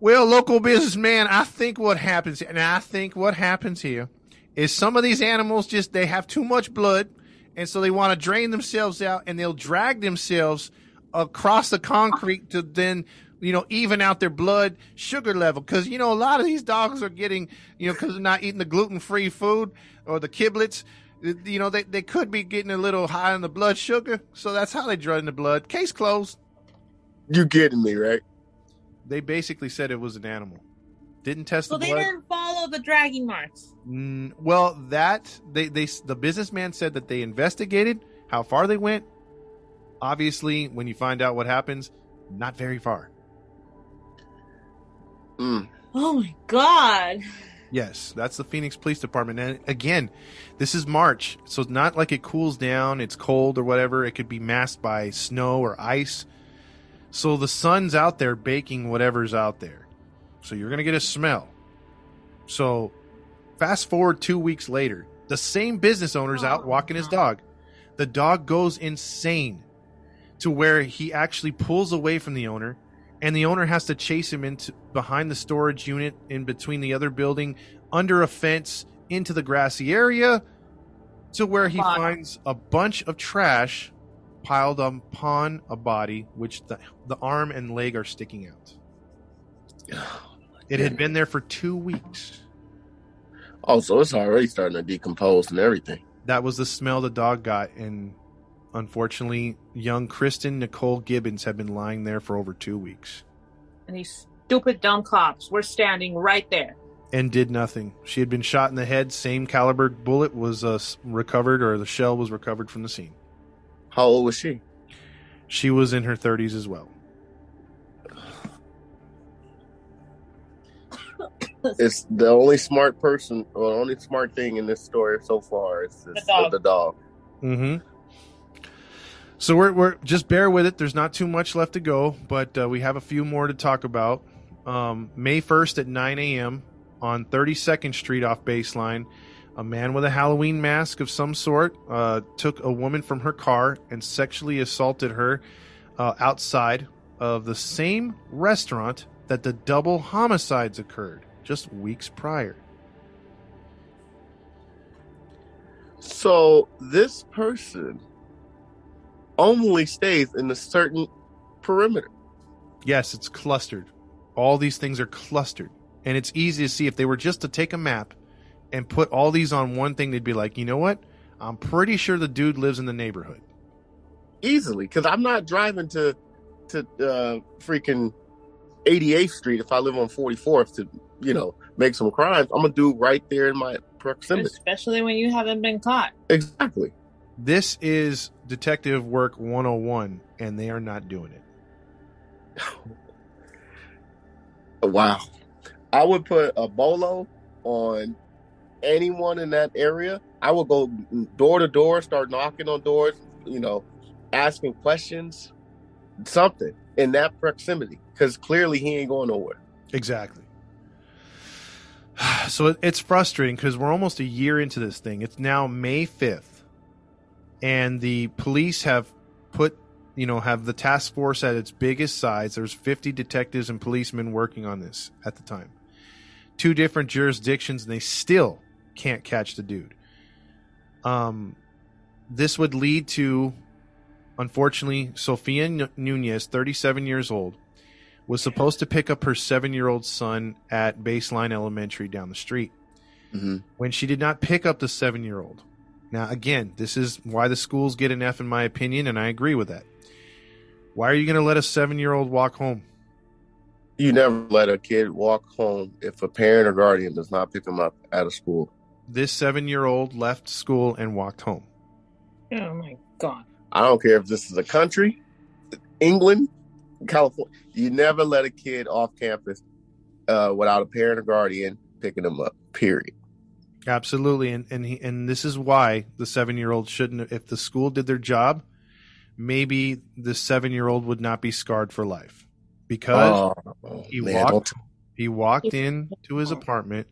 Well, local businessman, I think what happens, and I think what happens here is some of these animals just, they have too much blood, and so they want to drain themselves out, and they'll drag themselves across the concrete to then, you know, even out their blood sugar level. Cause, you know, a lot of these dogs are getting, you know, cause they're not eating the gluten-free food or the kiblets. You know, they, they could be getting a little high on the blood sugar. So that's how they drain the blood. Case closed. You kidding me, right? They basically said it was an animal. Didn't test the So the they didn't follow the dragging marks. Mm, well, that they they the businessman said that they investigated how far they went. Obviously, when you find out what happens, not very far. Mm. Oh my god. Yes, that's the Phoenix Police Department. And again, this is March, so it's not like it cools down, it's cold or whatever. It could be masked by snow or ice. So the sun's out there baking whatever's out there. So you're going to get a smell. So fast forward two weeks later, the same business owner's out Oh, walking his dog. The dog goes insane to where he actually pulls away from the owner and the owner has to chase him into behind the storage unit in between the other building under a fence into the grassy area to where he finds a bunch of trash piled upon a body which the, the arm and leg are sticking out. It had been there for two weeks. Oh, so it's already starting to decompose and everything. that was the smell the dog got and unfortunately young kristen nicole gibbons had been lying there for over two weeks And these stupid dumb cops were standing right there. and did nothing. She had been shot in the head. Same caliber bullet was uh, recovered, or the shell was recovered from the scene. How old was she? She was in her 30s as well. It's the only smart person, or the only smart thing in this story so far is this, The dog. the dog. Mm-hmm. So we're we're just bear with it. There's not too much left to go, but uh, we have a few more to talk about. Um, May 1st at 9 a.m. on 32nd Street off baseline, a man with a Halloween mask of some sort uh, took a woman from her car and sexually assaulted her uh, outside of the same restaurant that the double homicides occurred just weeks prior. So this person only stays in a certain perimeter. Yes, it's clustered. All these things are clustered. And it's easy to see if they were just to take a map and put all these on one thing, they'd be like, you know what? I'm pretty sure the dude lives in the neighborhood. Easily, because I'm not driving to to uh, freaking 88th Street if I live on 44th to, you know, make some crimes. I'm gonna do right there in my proximity. Especially when you haven't been caught. Exactly. This is detective work 101, and they are not doing it. Wow. I would put a bolo on anyone in that area. I would go door to door, start knocking on doors, you know, asking questions, something in that proximity, because clearly he ain't going nowhere. Exactly. So it's frustrating because we're almost a year into this thing. It's now May 5th, and the police have put, you know, have the task force at its biggest size. There's 50 detectives and policemen working on this at the time. Two different jurisdictions, and they still can't catch the dude. Um, this would lead to, unfortunately, Sofia Nunez, 37 years old, was supposed to pick up her seven year old son at Baseline Elementary down the street. Mm-hmm. When she did not pick up the seven year old. Now, again, this is why the schools get an F, in my opinion, and I agree with that. Why are you going to let a seven year old walk home? You never let a kid walk home if a parent or guardian does not pick them up at a school. This seven year old left school and walked home. Oh my god. I don't care if this is a country, England, California. You never let a kid off campus uh, without a parent or guardian picking them up. Period. Absolutely, and and he, and this is why the seven year old shouldn't. If the school did their job, maybe the seven year old would not be scarred for life because Oh, he man, walked don't- he walked in to his apartment.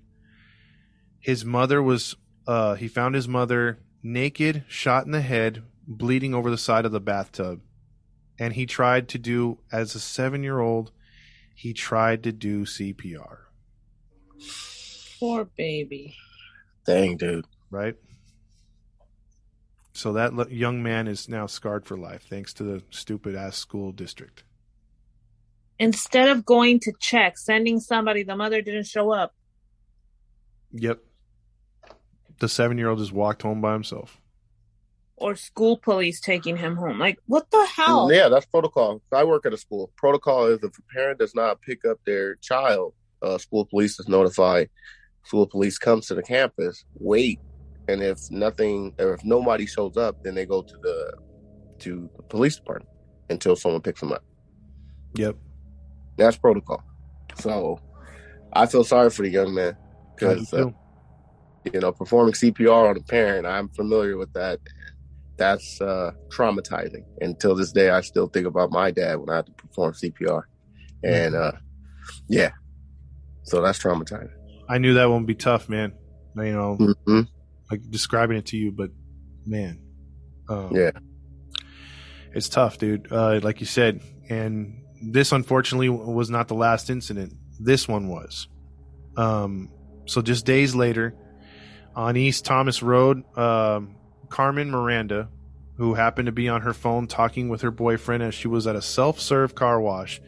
His mother was uh he found his mother naked, shot in the head, bleeding over the side of the bathtub. And he tried to do as a 7-year-old, he tried to do CPR, Poor baby. Dang, dude. right? So that young man is now scarred for life thanks to the stupid ass school district. Instead of going to check, sending somebody, the mother didn't show up. Yep. The 7-year-old just walked home by himself. Or school police taking him home. Like, what the hell? Yeah, that's protocol. I work at a school. Protocol is if a parent does not pick up their child, uh, school police is notified. School police comes to the campus, wait, and if nothing or if nobody shows up, then they go to the to the police department until someone picks them up. Yep. That's protocol. So I feel sorry for the young man because uh, you know performing CPR on a parent. I'm familiar with that. That's uh, traumatizing. Until this day, I still think about my dad when I had to perform CPR, and uh, yeah, so that's traumatizing. I knew that won't be tough, man. You know, hmm like describing it to you, but man, um, Yeah. it's tough, dude. Uh, like you said, and this unfortunately was not the last incident. This one was. Um, so just days later, on East Thomas Road, um, Carmen Miranda, who happened to be on her phone talking with her boyfriend as she was at a self-serve car wash.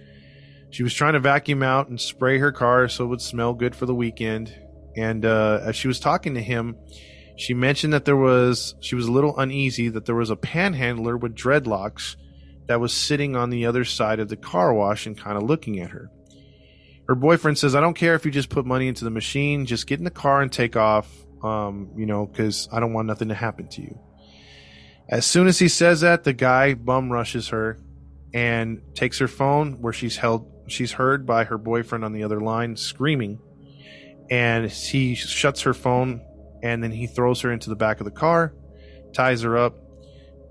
She was trying to vacuum out and spray her car so it would smell good for the weekend. And uh, as she was talking to him, she mentioned that there was she was a little uneasy that there was a panhandler with dreadlocks that was sitting on the other side of the car wash and kind of looking at her. Her boyfriend says, "I don't care if you just put money into the machine, just get in the car and take off. Um, you know, because I don't want nothing to happen to you." As soon as he says that, the guy bum rushes her and takes her phone, where she's held, she's heard by her boyfriend on the other line screaming, and he shuts her phone and then he throws her into the back of the car, ties her up,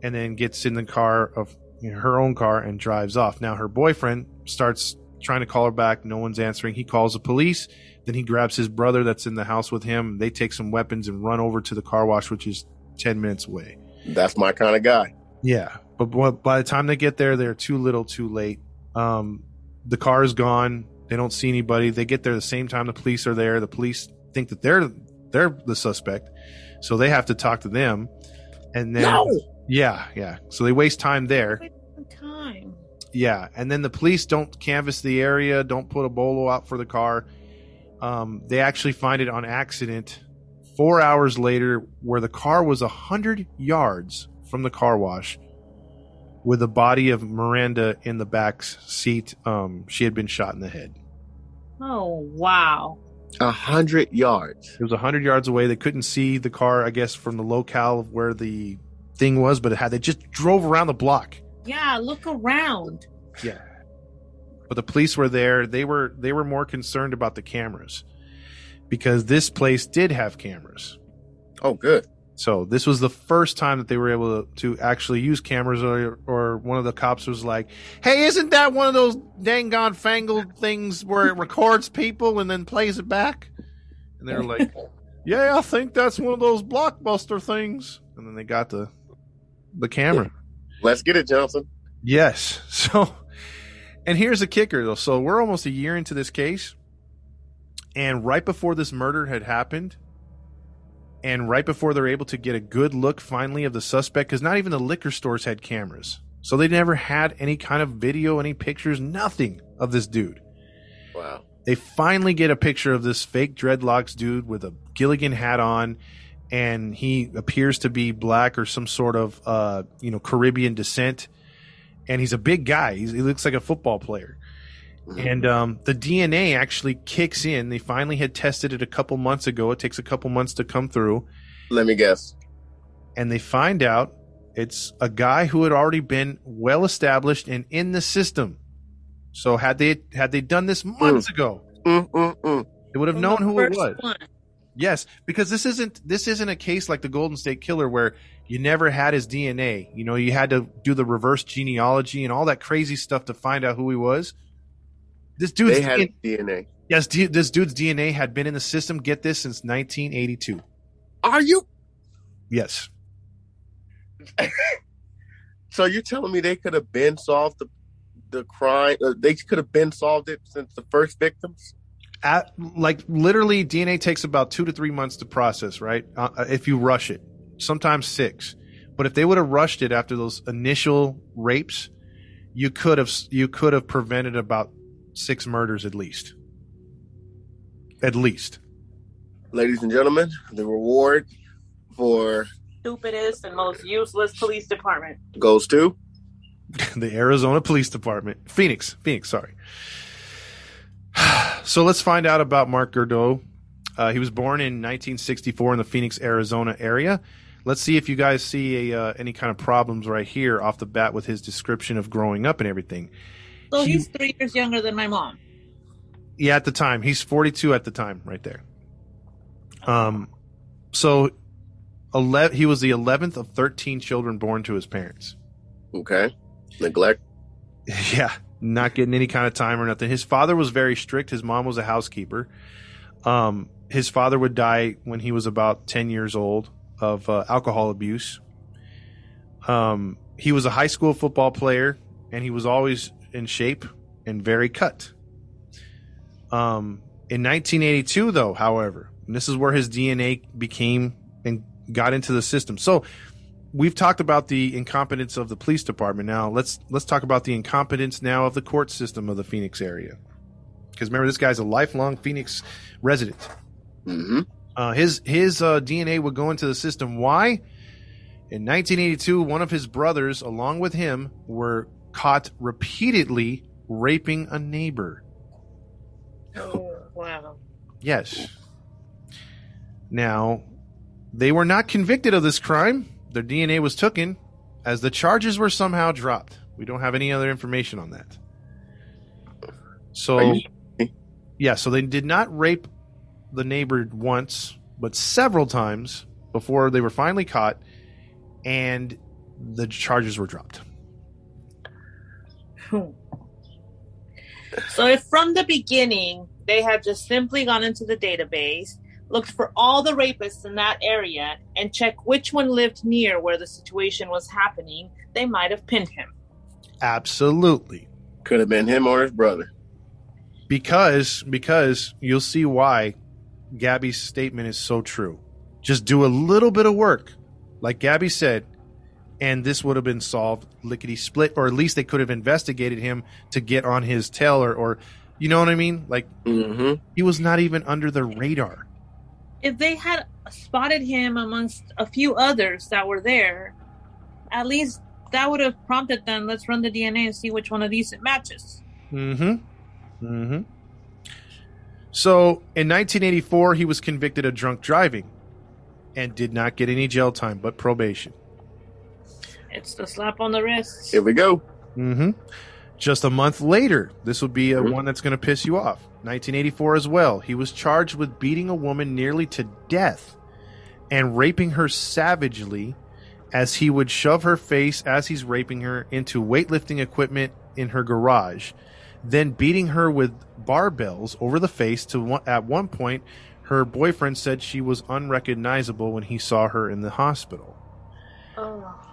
and then gets in the car of you know, her own car and drives off. Now her boyfriend starts trying to call her back. No one's answering. He calls the police. Then he grabs his brother that's in the house with him. They take some weapons and run over to the car wash, which is 10 minutes away. That's my kind of guy. Yeah. But by the time they get there, they're too little too late. Um, the car is gone. They don't see anybody. They get there the same time the police are there. The police think that they're they're the suspect, so they have to talk to them. And then No! yeah, yeah. So they waste time there. Time. Yeah, and then the police don't canvass the area, don't put a bolo out for the car. Um, they actually find it on accident four hours later, where the car was a hundred yards from the car wash, with the body of Miranda in the back seat. Um, she had been shot in the head. Oh wow. A hundred yards. It was a hundred yards away. They couldn't see the car, I guess, from the locale of where the thing was, but it had they just drove around the block. Yeah, look around. Yeah. But the police were there. They were they were more concerned about the cameras because this place did have cameras. Oh, good. So this was the first time that they were able to, to actually use cameras or or one of the cops was like, "Hey, isn't that one of those dang gone fangled things where it records people and then plays it back?" And they're like, "Yeah, I think that's one of those blockbuster things." And then they got the the camera. Let's get it, Johnson. Yes. So, and here's the kicker though. So we're almost a year into this case, and right before this murder had happened, and right before they're able to get a good look finally of the suspect, because not even the liquor stores had cameras, so they never had any kind of video, any pictures, nothing of this dude. Wow. They finally get a picture of this fake dreadlocks dude with a Gilligan hat on, and he appears to be black or some sort of uh, you know Caribbean descent, and he's a big guy. He's, he looks like a football player. And um, the DNA actually kicks in. They finally had tested it a couple months ago. It takes a couple months to come through, Let me guess. and they find out it's a guy who had already been well established and in the system. So had they had they done this months ago, Mm, mm, mm. they would have From known who it was. one. Yes, because this isn't this isn't a case like the Golden State Killer where you never had his DNA. You know, you had to do the reverse genealogy and all that crazy stuff to find out who he was. This dude's They had DNA, DNA. yes, D- this dude's DNA had been in the system. Get this since 1982. Are you? Yes, So you're telling me they could have been solved the the crime? Uh, they could have been solved it since the first victims. At, like literally, DNA takes about two to three months to process. Right, uh, if you rush it, sometimes six. But if they would have rushed it after those initial rapes, you could have you could have prevented about six murders at least. At least. Ladies and gentlemen, the reward for Stupidest and most useless police department. goes to the Arizona Police Department. Phoenix. Phoenix, sorry. So let's find out about Mark Goudeau. Uh, he was born in 1964 in the Phoenix, Arizona area. Let's see if you guys see a, uh, any kind of problems right here off the bat with his description of growing up and everything. So He- he's three years younger than my mom. Yeah, at the time. He's 42 at the time, right there. Um, so 11, he was the 11th of 13 children born to his parents. okay neglect. Yeah, not getting any kind of time or nothing. His father was very strict. His mom was a housekeeper. Um, his father would die when he was about 10 years old of uh, alcohol abuse. Um, he was a high school football player and he was always in shape and very cut. Um, in 1982, though, however, and this is where his DNA became and got into the system. So we've talked about the incompetence of the police department. Now let's let's talk about the incompetence now of the court system of the Phoenix area. Because remember, this guy's a lifelong Phoenix resident. hmm Uh, his his uh, DNA would go into the system. Why? In 1982, one of his brothers, along with him, were caught repeatedly raping a neighbor. Oh wow. Yes. Now, they were not convicted of this crime. Their DNA was taken, as the charges were somehow dropped. We don't have any other information on that. So, yeah, so they did not rape the neighbor once, but several times before they were finally caught, and the charges were dropped. So if from the beginning they had just simply gone into the database, looked for all the rapists in that area, and checked which one lived near where the situation was happening, they might have pinned him. Absolutely. Could have been him or his brother. Because because you'll see why Gabby's statement is so true. Just do a little bit of work, like Gabby said, and this would have been solved lickety split, or at least they could have investigated him to get on his tail, or, or you know what I mean? Like Mm-hmm. he was not even under the radar. If they had spotted him amongst a few others that were there, at least that would have prompted them, let's run the DNA and see which one of these it matches. Mm-hmm. Mm-hmm. So in 1984, he was convicted of drunk driving and did not get any jail time, but probation. It's the slap on the wrist. Here we go. Mm-hmm. Just a month later, this will be a one that's going to piss you off. 1984 as well. He was charged with beating a woman nearly to death and raping her savagely as he would shove her face as he's raping her into weightlifting equipment in her garage, then beating her with barbells over the face to one, at one point her boyfriend said she was unrecognizable when he saw her in the hospital. Oh.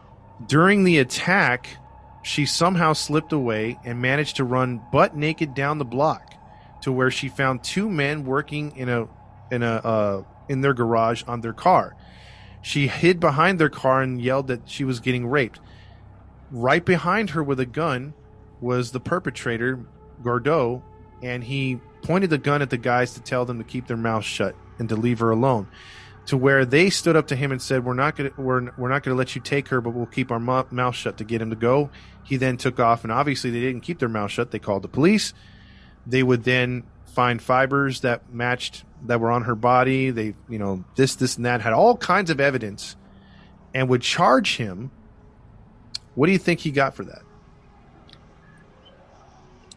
During the attack, she somehow slipped away and managed to run butt naked down the block to where she found two men working in a in a uh, in their garage on their car. She hid behind their car and yelled that she was getting raped. Right behind her with a gun was the perpetrator, Goudeau, and he pointed the gun at the guys to tell them to keep their mouths shut and to leave her alone to where they stood up to him and said, "We're not going to we're, we're not going to let you take her, but we'll keep our mou- mouth shut to get him to go." He then took off, and obviously they didn't keep their mouth shut. They called the police. They would then find fibers that matched that were on her body. They, you know, this, this, and that had all kinds of evidence, and would charge him. What do you think he got for that?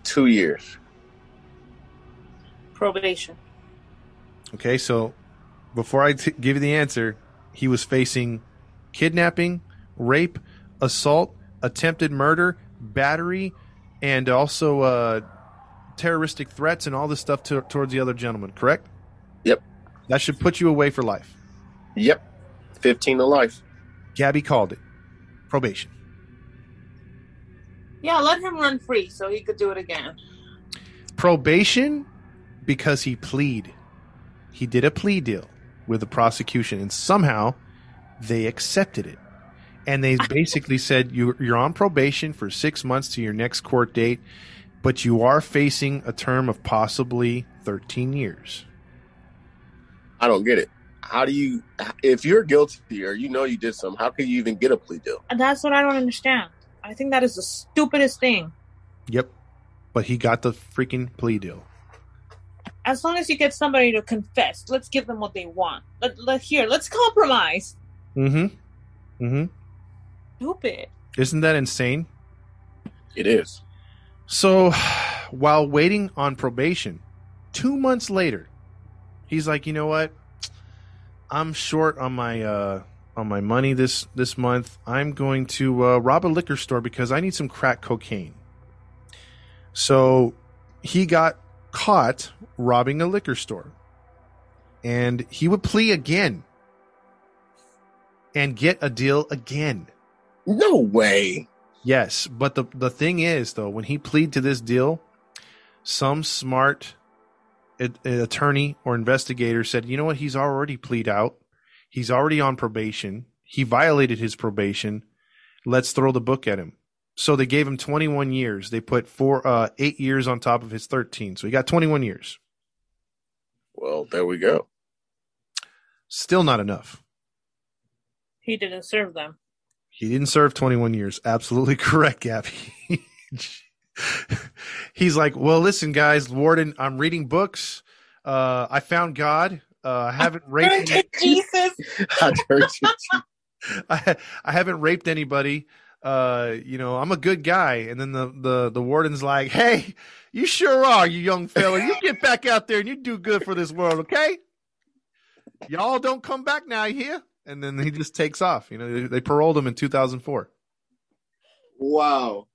Two years. Probation. Okay, so before I t- give you the answer, he was facing kidnapping, rape, assault, attempted murder, battery, and also uh, terroristic threats and all this stuff to- towards the other gentleman. Correct? Yep. That should put you away for life. Yep. 15 to life. Gabby called it probation. Yeah, let him run free so he could do it again. Probation because he plead. He did a plea deal with the prosecution, and somehow they accepted it. And they basically said you, you're on probation for six months to your next court date, but you are facing a term of possibly 13 years. I don't get it. How do you, if you're guilty or you know you did something, how can you even get a plea deal? And that's what I don't understand. I think that is the stupidest thing. Yep. But he got the freaking plea deal. As long as you get somebody to confess, let's give them what they want. Let, let here, let's compromise. Mm hmm. Mm hmm. Stupid. Isn't that insane? It is. So, while waiting on probation, two months later, he's like, you know what? I'm short on my uh, on my money this this month. I'm going to uh, rob a liquor store because I need some crack cocaine. So, he got caught robbing a liquor store, and he would plea again and get a deal again. No way. Yes, but the the thing is though, when he pleaded to this deal, some smart attorney or investigator said, "You know what? He's already plead out. He's already on probation. He violated his probation. Let's throw the book at him." So they gave him 21 years. They put four uh 8 years on top of his 13. So he got 21 years. Well, there we go. Still not enough. He didn't serve them. He didn't serve 21 years. Absolutely correct, Gabby. He's like, well, listen, guys, Warden, I'm reading books. Uh, I found God. Uh, I haven't raped. Jesus. I. I, I haven't raped anybody. Uh, you know, I'm a good guy. And then the, the, the warden's like, hey, you sure are, you young fella. You get back out there and you do good for this world, okay? Y'all don't come back now, you hear? And then he just takes off. You know, they, they paroled him in 2004. Wow.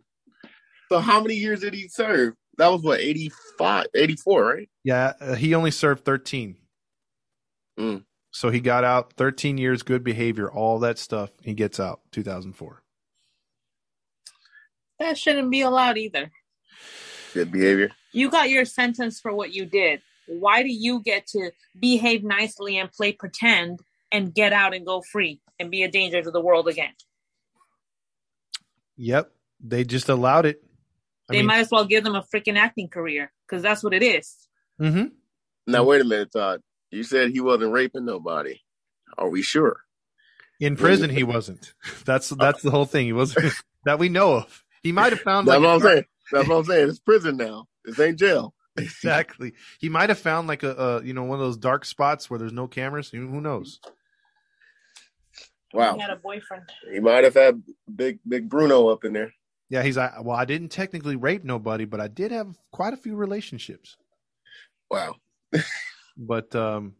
So how many years did he serve? that was what 85, 84, right? Yeah, uh, he only served 13. Mm. So he got out 13 years, good behavior, all that stuff. He gets out 2004. That shouldn't be allowed either. Good behavior. You got your sentence for what you did. Why do you get to behave nicely and play pretend and get out and go free and be a danger to the world again? Yep, they just allowed it. I they mean, might as well give them a freaking acting career because that's what it is. Mm-hmm. Now wait a minute, Todd. You said he wasn't raping nobody. Are we sure? in prison he wasn't. That's that's the whole thing. He wasn't that we know of. He might have found That's like what a I'm dark- saying. That's what I'm saying. It's prison now. This ain't jail. exactly. He might have found like a, a you know one of those dark spots where there's no cameras. Who who knows? Wow. He had a boyfriend. He might have had big big Bruno up in there. Yeah, he's like, well, I didn't technically rape nobody, but I did have quite a few relationships. Wow. But um,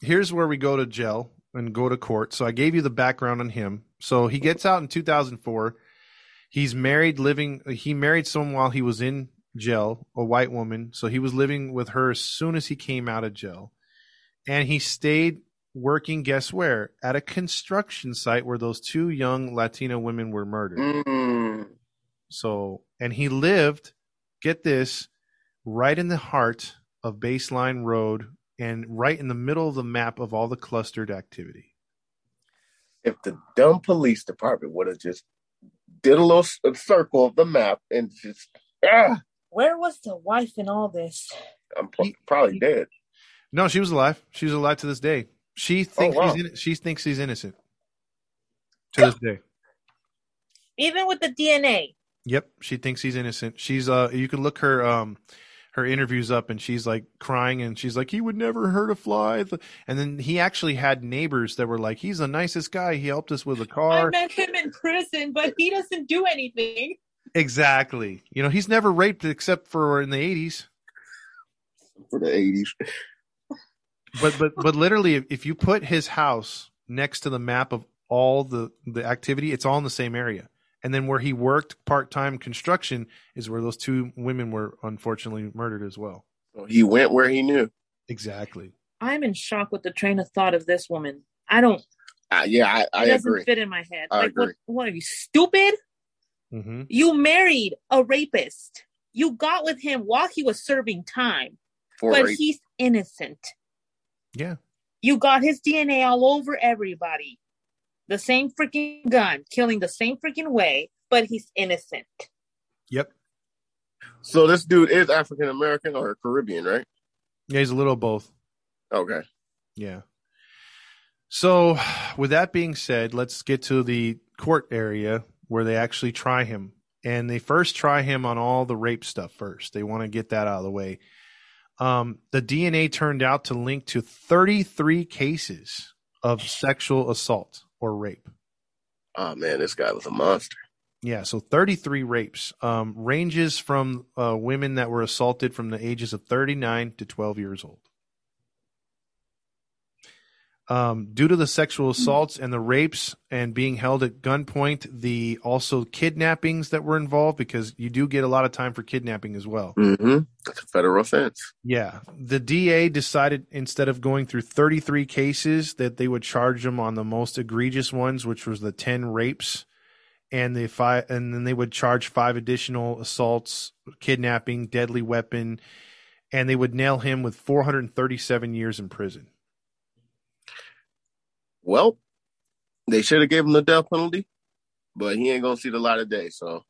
here's where we go to jail and go to court. So I gave you the background on him. So he gets out in 2004. He's married, living. He married someone while he was in jail, a white woman. So he was living with her as soon as he came out of jail, and he stayed working. Guess where? At a construction site where those two young Latino women were murdered. Mm. So, and he lived, get this, right in the heart of Baseline Road and right in the middle of the map of all the clustered activity. If the dumb police department would have just did a little circle of the map and just ah, Where was the wife in all this? I'm probably dead. No, she was alive. She was alive to this day. She thinks wow. he's in, she thinks he's innocent to this day. Even with the DNA. Yep, she thinks he's innocent. She's uh you can look her um her interviews up and she's like crying and she's like he would never hurt a fly. And then he actually had neighbors that were like he's the nicest guy. He helped us with a I car. I met him in prison, but he doesn't do anything. exactly. You know he's never raped except for in the 80s For the eighties. but but but literally if, if you put his house next to the map of all the the activity it's all in the same area and then where he worked part-time construction is where those two women were unfortunately murdered as well He went where he knew. exactly I'm in shock with the train of thought of this woman. I don't. Uh, yeah, I, It I doesn't agree. fit in my head. I like, what? agree. What are you stupid? Mm-hmm. You married a rapist. You got with him while he was serving time, For but rape. he's innocent. yeah You got his DNA all over everybody. The same freaking gun, killing the same freaking way, but he's innocent. yep So this dude is African American or Caribbean, right? Yeah, he's a little of both. Okay. Yeah. So, with that being said, let's get to the court area where they actually try him. And they first try him on all the rape stuff first. They want to get that out of the way. Um, the DNA turned out to link to 33 cases of sexual assault or rape. Oh man, this guy was a monster. Yeah, so 33 rapes um, ranges from uh, women that were assaulted from the ages of 39 to 12 years old. Um, due to the sexual assaults and the rapes and being held at gunpoint, the also kidnappings that were involved, because you do get a lot of time for kidnapping as well. Mm-hmm. That's a federal offense. Yeah. The DA decided instead of going through 33 cases that they would charge them on the most egregious ones, which was the 10 rapes and the five and then they would charge five additional assaults, kidnapping, deadly weapon, and they would nail him with 437 years in prison. Well, they should have gave him the death penalty, but he ain't gonna see the light of day. So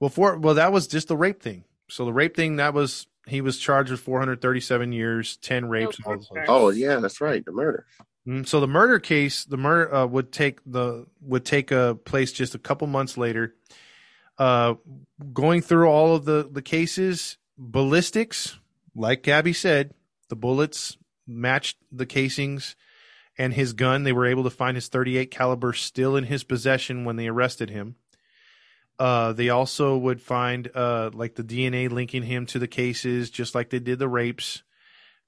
Well, for well that was just the rape thing. So the rape thing that was he was charged with 437 years, 10 rapes. all oh yeah, that's right, the murder. Mm, So the murder case, the murder uh, would take the would take a place just a couple months later. Uh, going through all of the the cases, ballistics, like Gabby said, the bullets matched the casings, and his gun. They were able to find his 38 caliber still in his possession when they arrested him. Uh, they also would find uh, like the DNA linking him to the cases, just like they did the rapes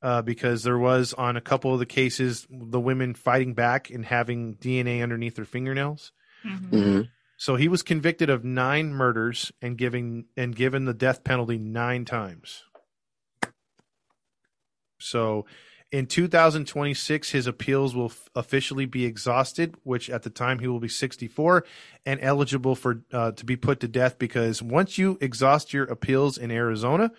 uh, because there was on a couple of the cases the women fighting back and having DNA underneath their fingernails. Mhm. Mm-hmm. So he was convicted of nine murders and giving and given the death penalty nine times. So in 2026, his appeals will f- officially be exhausted, which at the time he will be 64 and eligible for uh, to be put to death. Because once you exhaust your appeals in Arizona,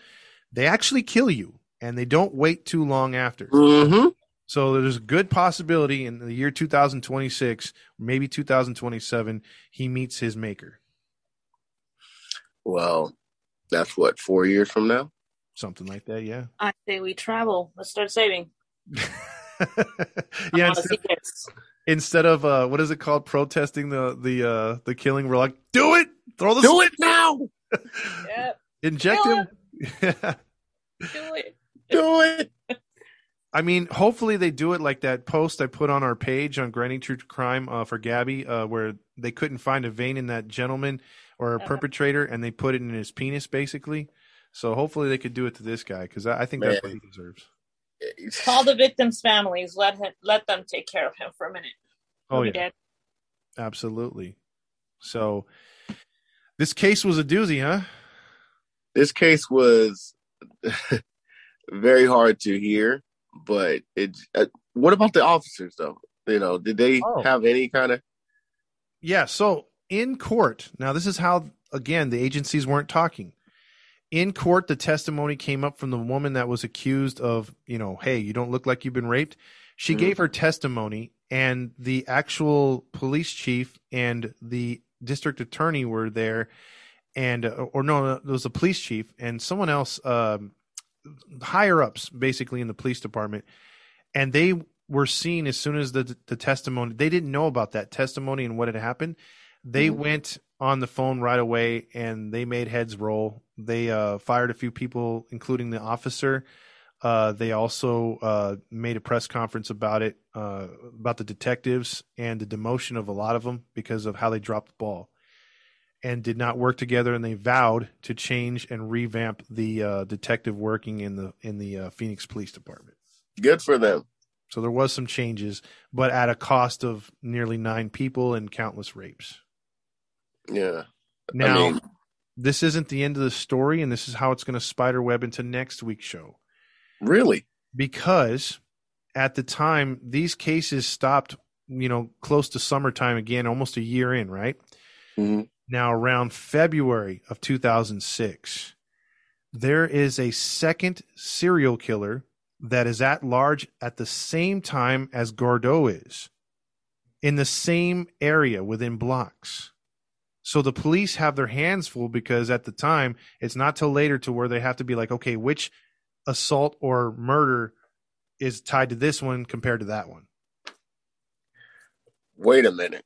they actually kill you, and they don't wait too long after. Mm-hmm. So there's a good possibility in the year 2026, maybe 2027, he meets his maker. Well, that's what four years from now. Something like that, yeah. I say we travel. Let's start saving. yeah, instead, instead of uh, what is it called, protesting the the uh, the killing, we're like, do it, throw the Do it now. Yep, inject Kill him. do it. Do it. I mean, hopefully they do it like that post I put on our page on Grinding True Crime uh, for Gabby, uh, where they couldn't find a vein in that gentleman or a Uh-huh. perpetrator, and they put it in his penis, basically. So hopefully they could do it to this guy because I, I think that's what he deserves. Call the victims' families. Let him. Let them take care of him for a minute. Oh He'll yeah, dead. absolutely. So this case was a doozy, huh? This case was very hard to hear, but it. Uh, what about the officers, though? You know, did they Oh. have any kind of? Yeah. So in court, now this is how again the agencies weren't talking. In court, the testimony came up from the woman that was accused of, you know, hey, you don't look like you've been raped. She Mhm. gave her testimony, and the actual police chief and the district attorney were there, and or no, it was the police chief and someone else, um, higher ups, basically in the police department, and they were seen as soon as the the testimony. They didn't know about that testimony and what had happened. They Mhm. went on the phone right away and they made heads roll. They uh, fired a few people, including the officer. Uh, they also uh, made a press conference about it, uh, about the detectives and the demotion of a lot of them because of how they dropped the ball and did not work together. And they vowed to change and revamp the uh, detective working in the in the uh, Phoenix Police Department. Good for them. So there was some changes, but at a cost of nearly nine people and countless rapes. Yeah. Now, I mean, this isn't the end of the story, and this is how it's going to spider web into next week's show. really. Because at the time, these cases stopped, you know, close to summertime again, almost a year in, right? Mhm. Now, around February of 2006, there is a second serial killer that is at large at the same time as Goudeau is in the same area within blocks. So the police have their hands full because at the time, it's not till later to where they have to be like, okay, which assault or murder is tied to this one compared to that one? Wait a minute.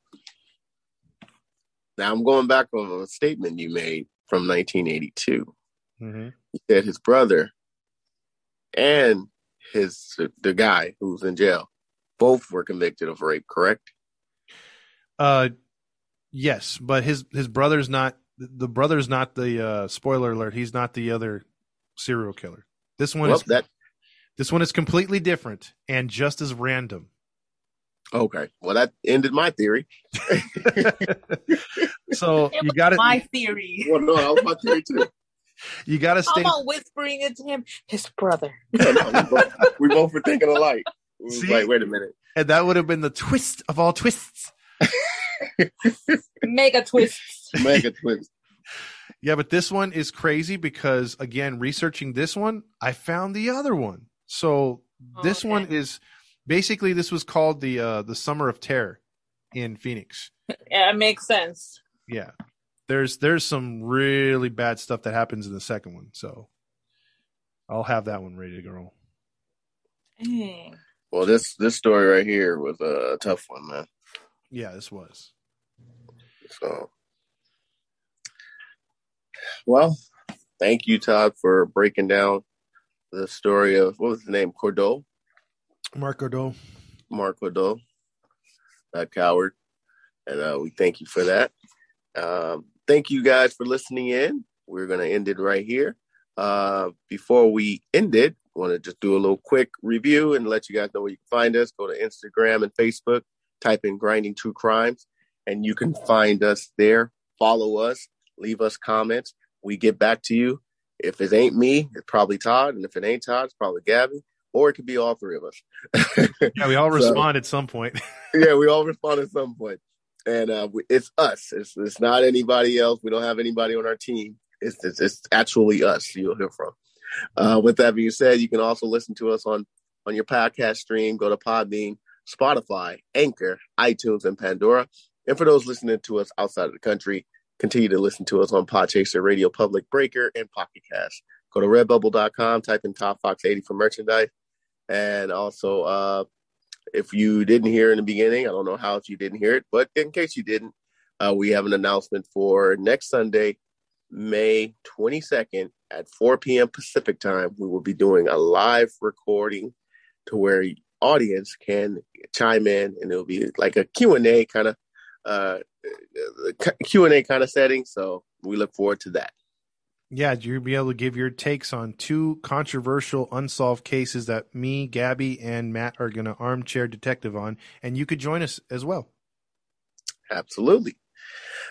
Now I'm going back on a statement you made from 1982. Mm-hmm. He said his brother and his the guy who's in jail both were convicted of rape. Correct? Uh, yes, but his his brother's not the brother's not the uh, spoiler alert. He's not the other serial killer. This one Well, is that this one is completely different and just as random. okay. Well, that ended my theory. so It you got to my theory. Well, no, that was my theory too. you got to How stay. about whispering it to him? His brother. No, no, we, both, we both were thinking alike. We See? like, wait a minute. And that would have been the twist of all twists. Mega twists. Mega twist. Yeah, but this one is crazy because again, researching this one, I found the other one. So this Okay. one is basically this was called the uh the Summer of Terror in Phoenix. Yeah, it makes sense. Yeah. There's there's some really bad stuff that happens in the second one. So I'll have that one ready to go. Dang. Well, this this story right here was a tough one, man. Yeah, this was. So, well, thank you, Todd, for breaking down the story of what was the name? Goudeau, Mark Goudeau. Mark Goudeau, that coward, and uh, we thank you for that. Um, thank you guys for listening in. We're gonna end it right here. Uh, before we end it, want to just do a little quick review and let you guys know where you can find us. Go to Instagram and Facebook, type in "Grinding True Crimes." and you can find us there. Follow us, leave us comments. We get back to you. If it ain't me, it's probably Todd, and if it ain't Todd, it's probably Gabby, or it could be all three of us. Yeah, we all So- respond at some point. yeah, we all respond at some point, and uh, we, it's us. It's, it's not anybody else. We don't have anybody on our team. It's it's, it's actually us. You'll hear from. Uh, with that being said, you can also listen to us on on your podcast stream. Go to Podbean, Spotify, Anchor, iTunes, and Pandora. And for those listening to us outside of the country, continue to listen to us on Podchaser Radio, Public Breaker, and Pocket Cast. Go to redbubble.com, type in Top Fox 80 for merchandise. And also, uh, if you didn't hear in the beginning, I don't know how if you didn't hear it, but in case you didn't, uh, we have an announcement for next Sunday, May 22nd at 4 p.m. Pacific time. We will be doing a live recording to where audience can chime in and it'll be like a Q&A kind of uh, Q&A kind of setting. So we look forward to that. Yeah, you'll be able to give your takes on two controversial unsolved cases that me, Gabby, and Matt are going to armchair detective on, and you could join us as well. Absolutely.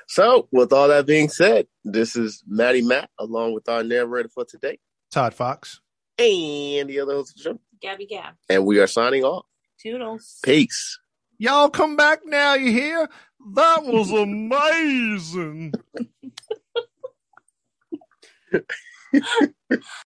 So, with all that being said, this is Maddie Matt along with our narrator for today Todd Fox. and the other host of the show. Gabby Gab. And we are signing off. Toodles. Peace. Y'all come back now, you hear? That was amazing.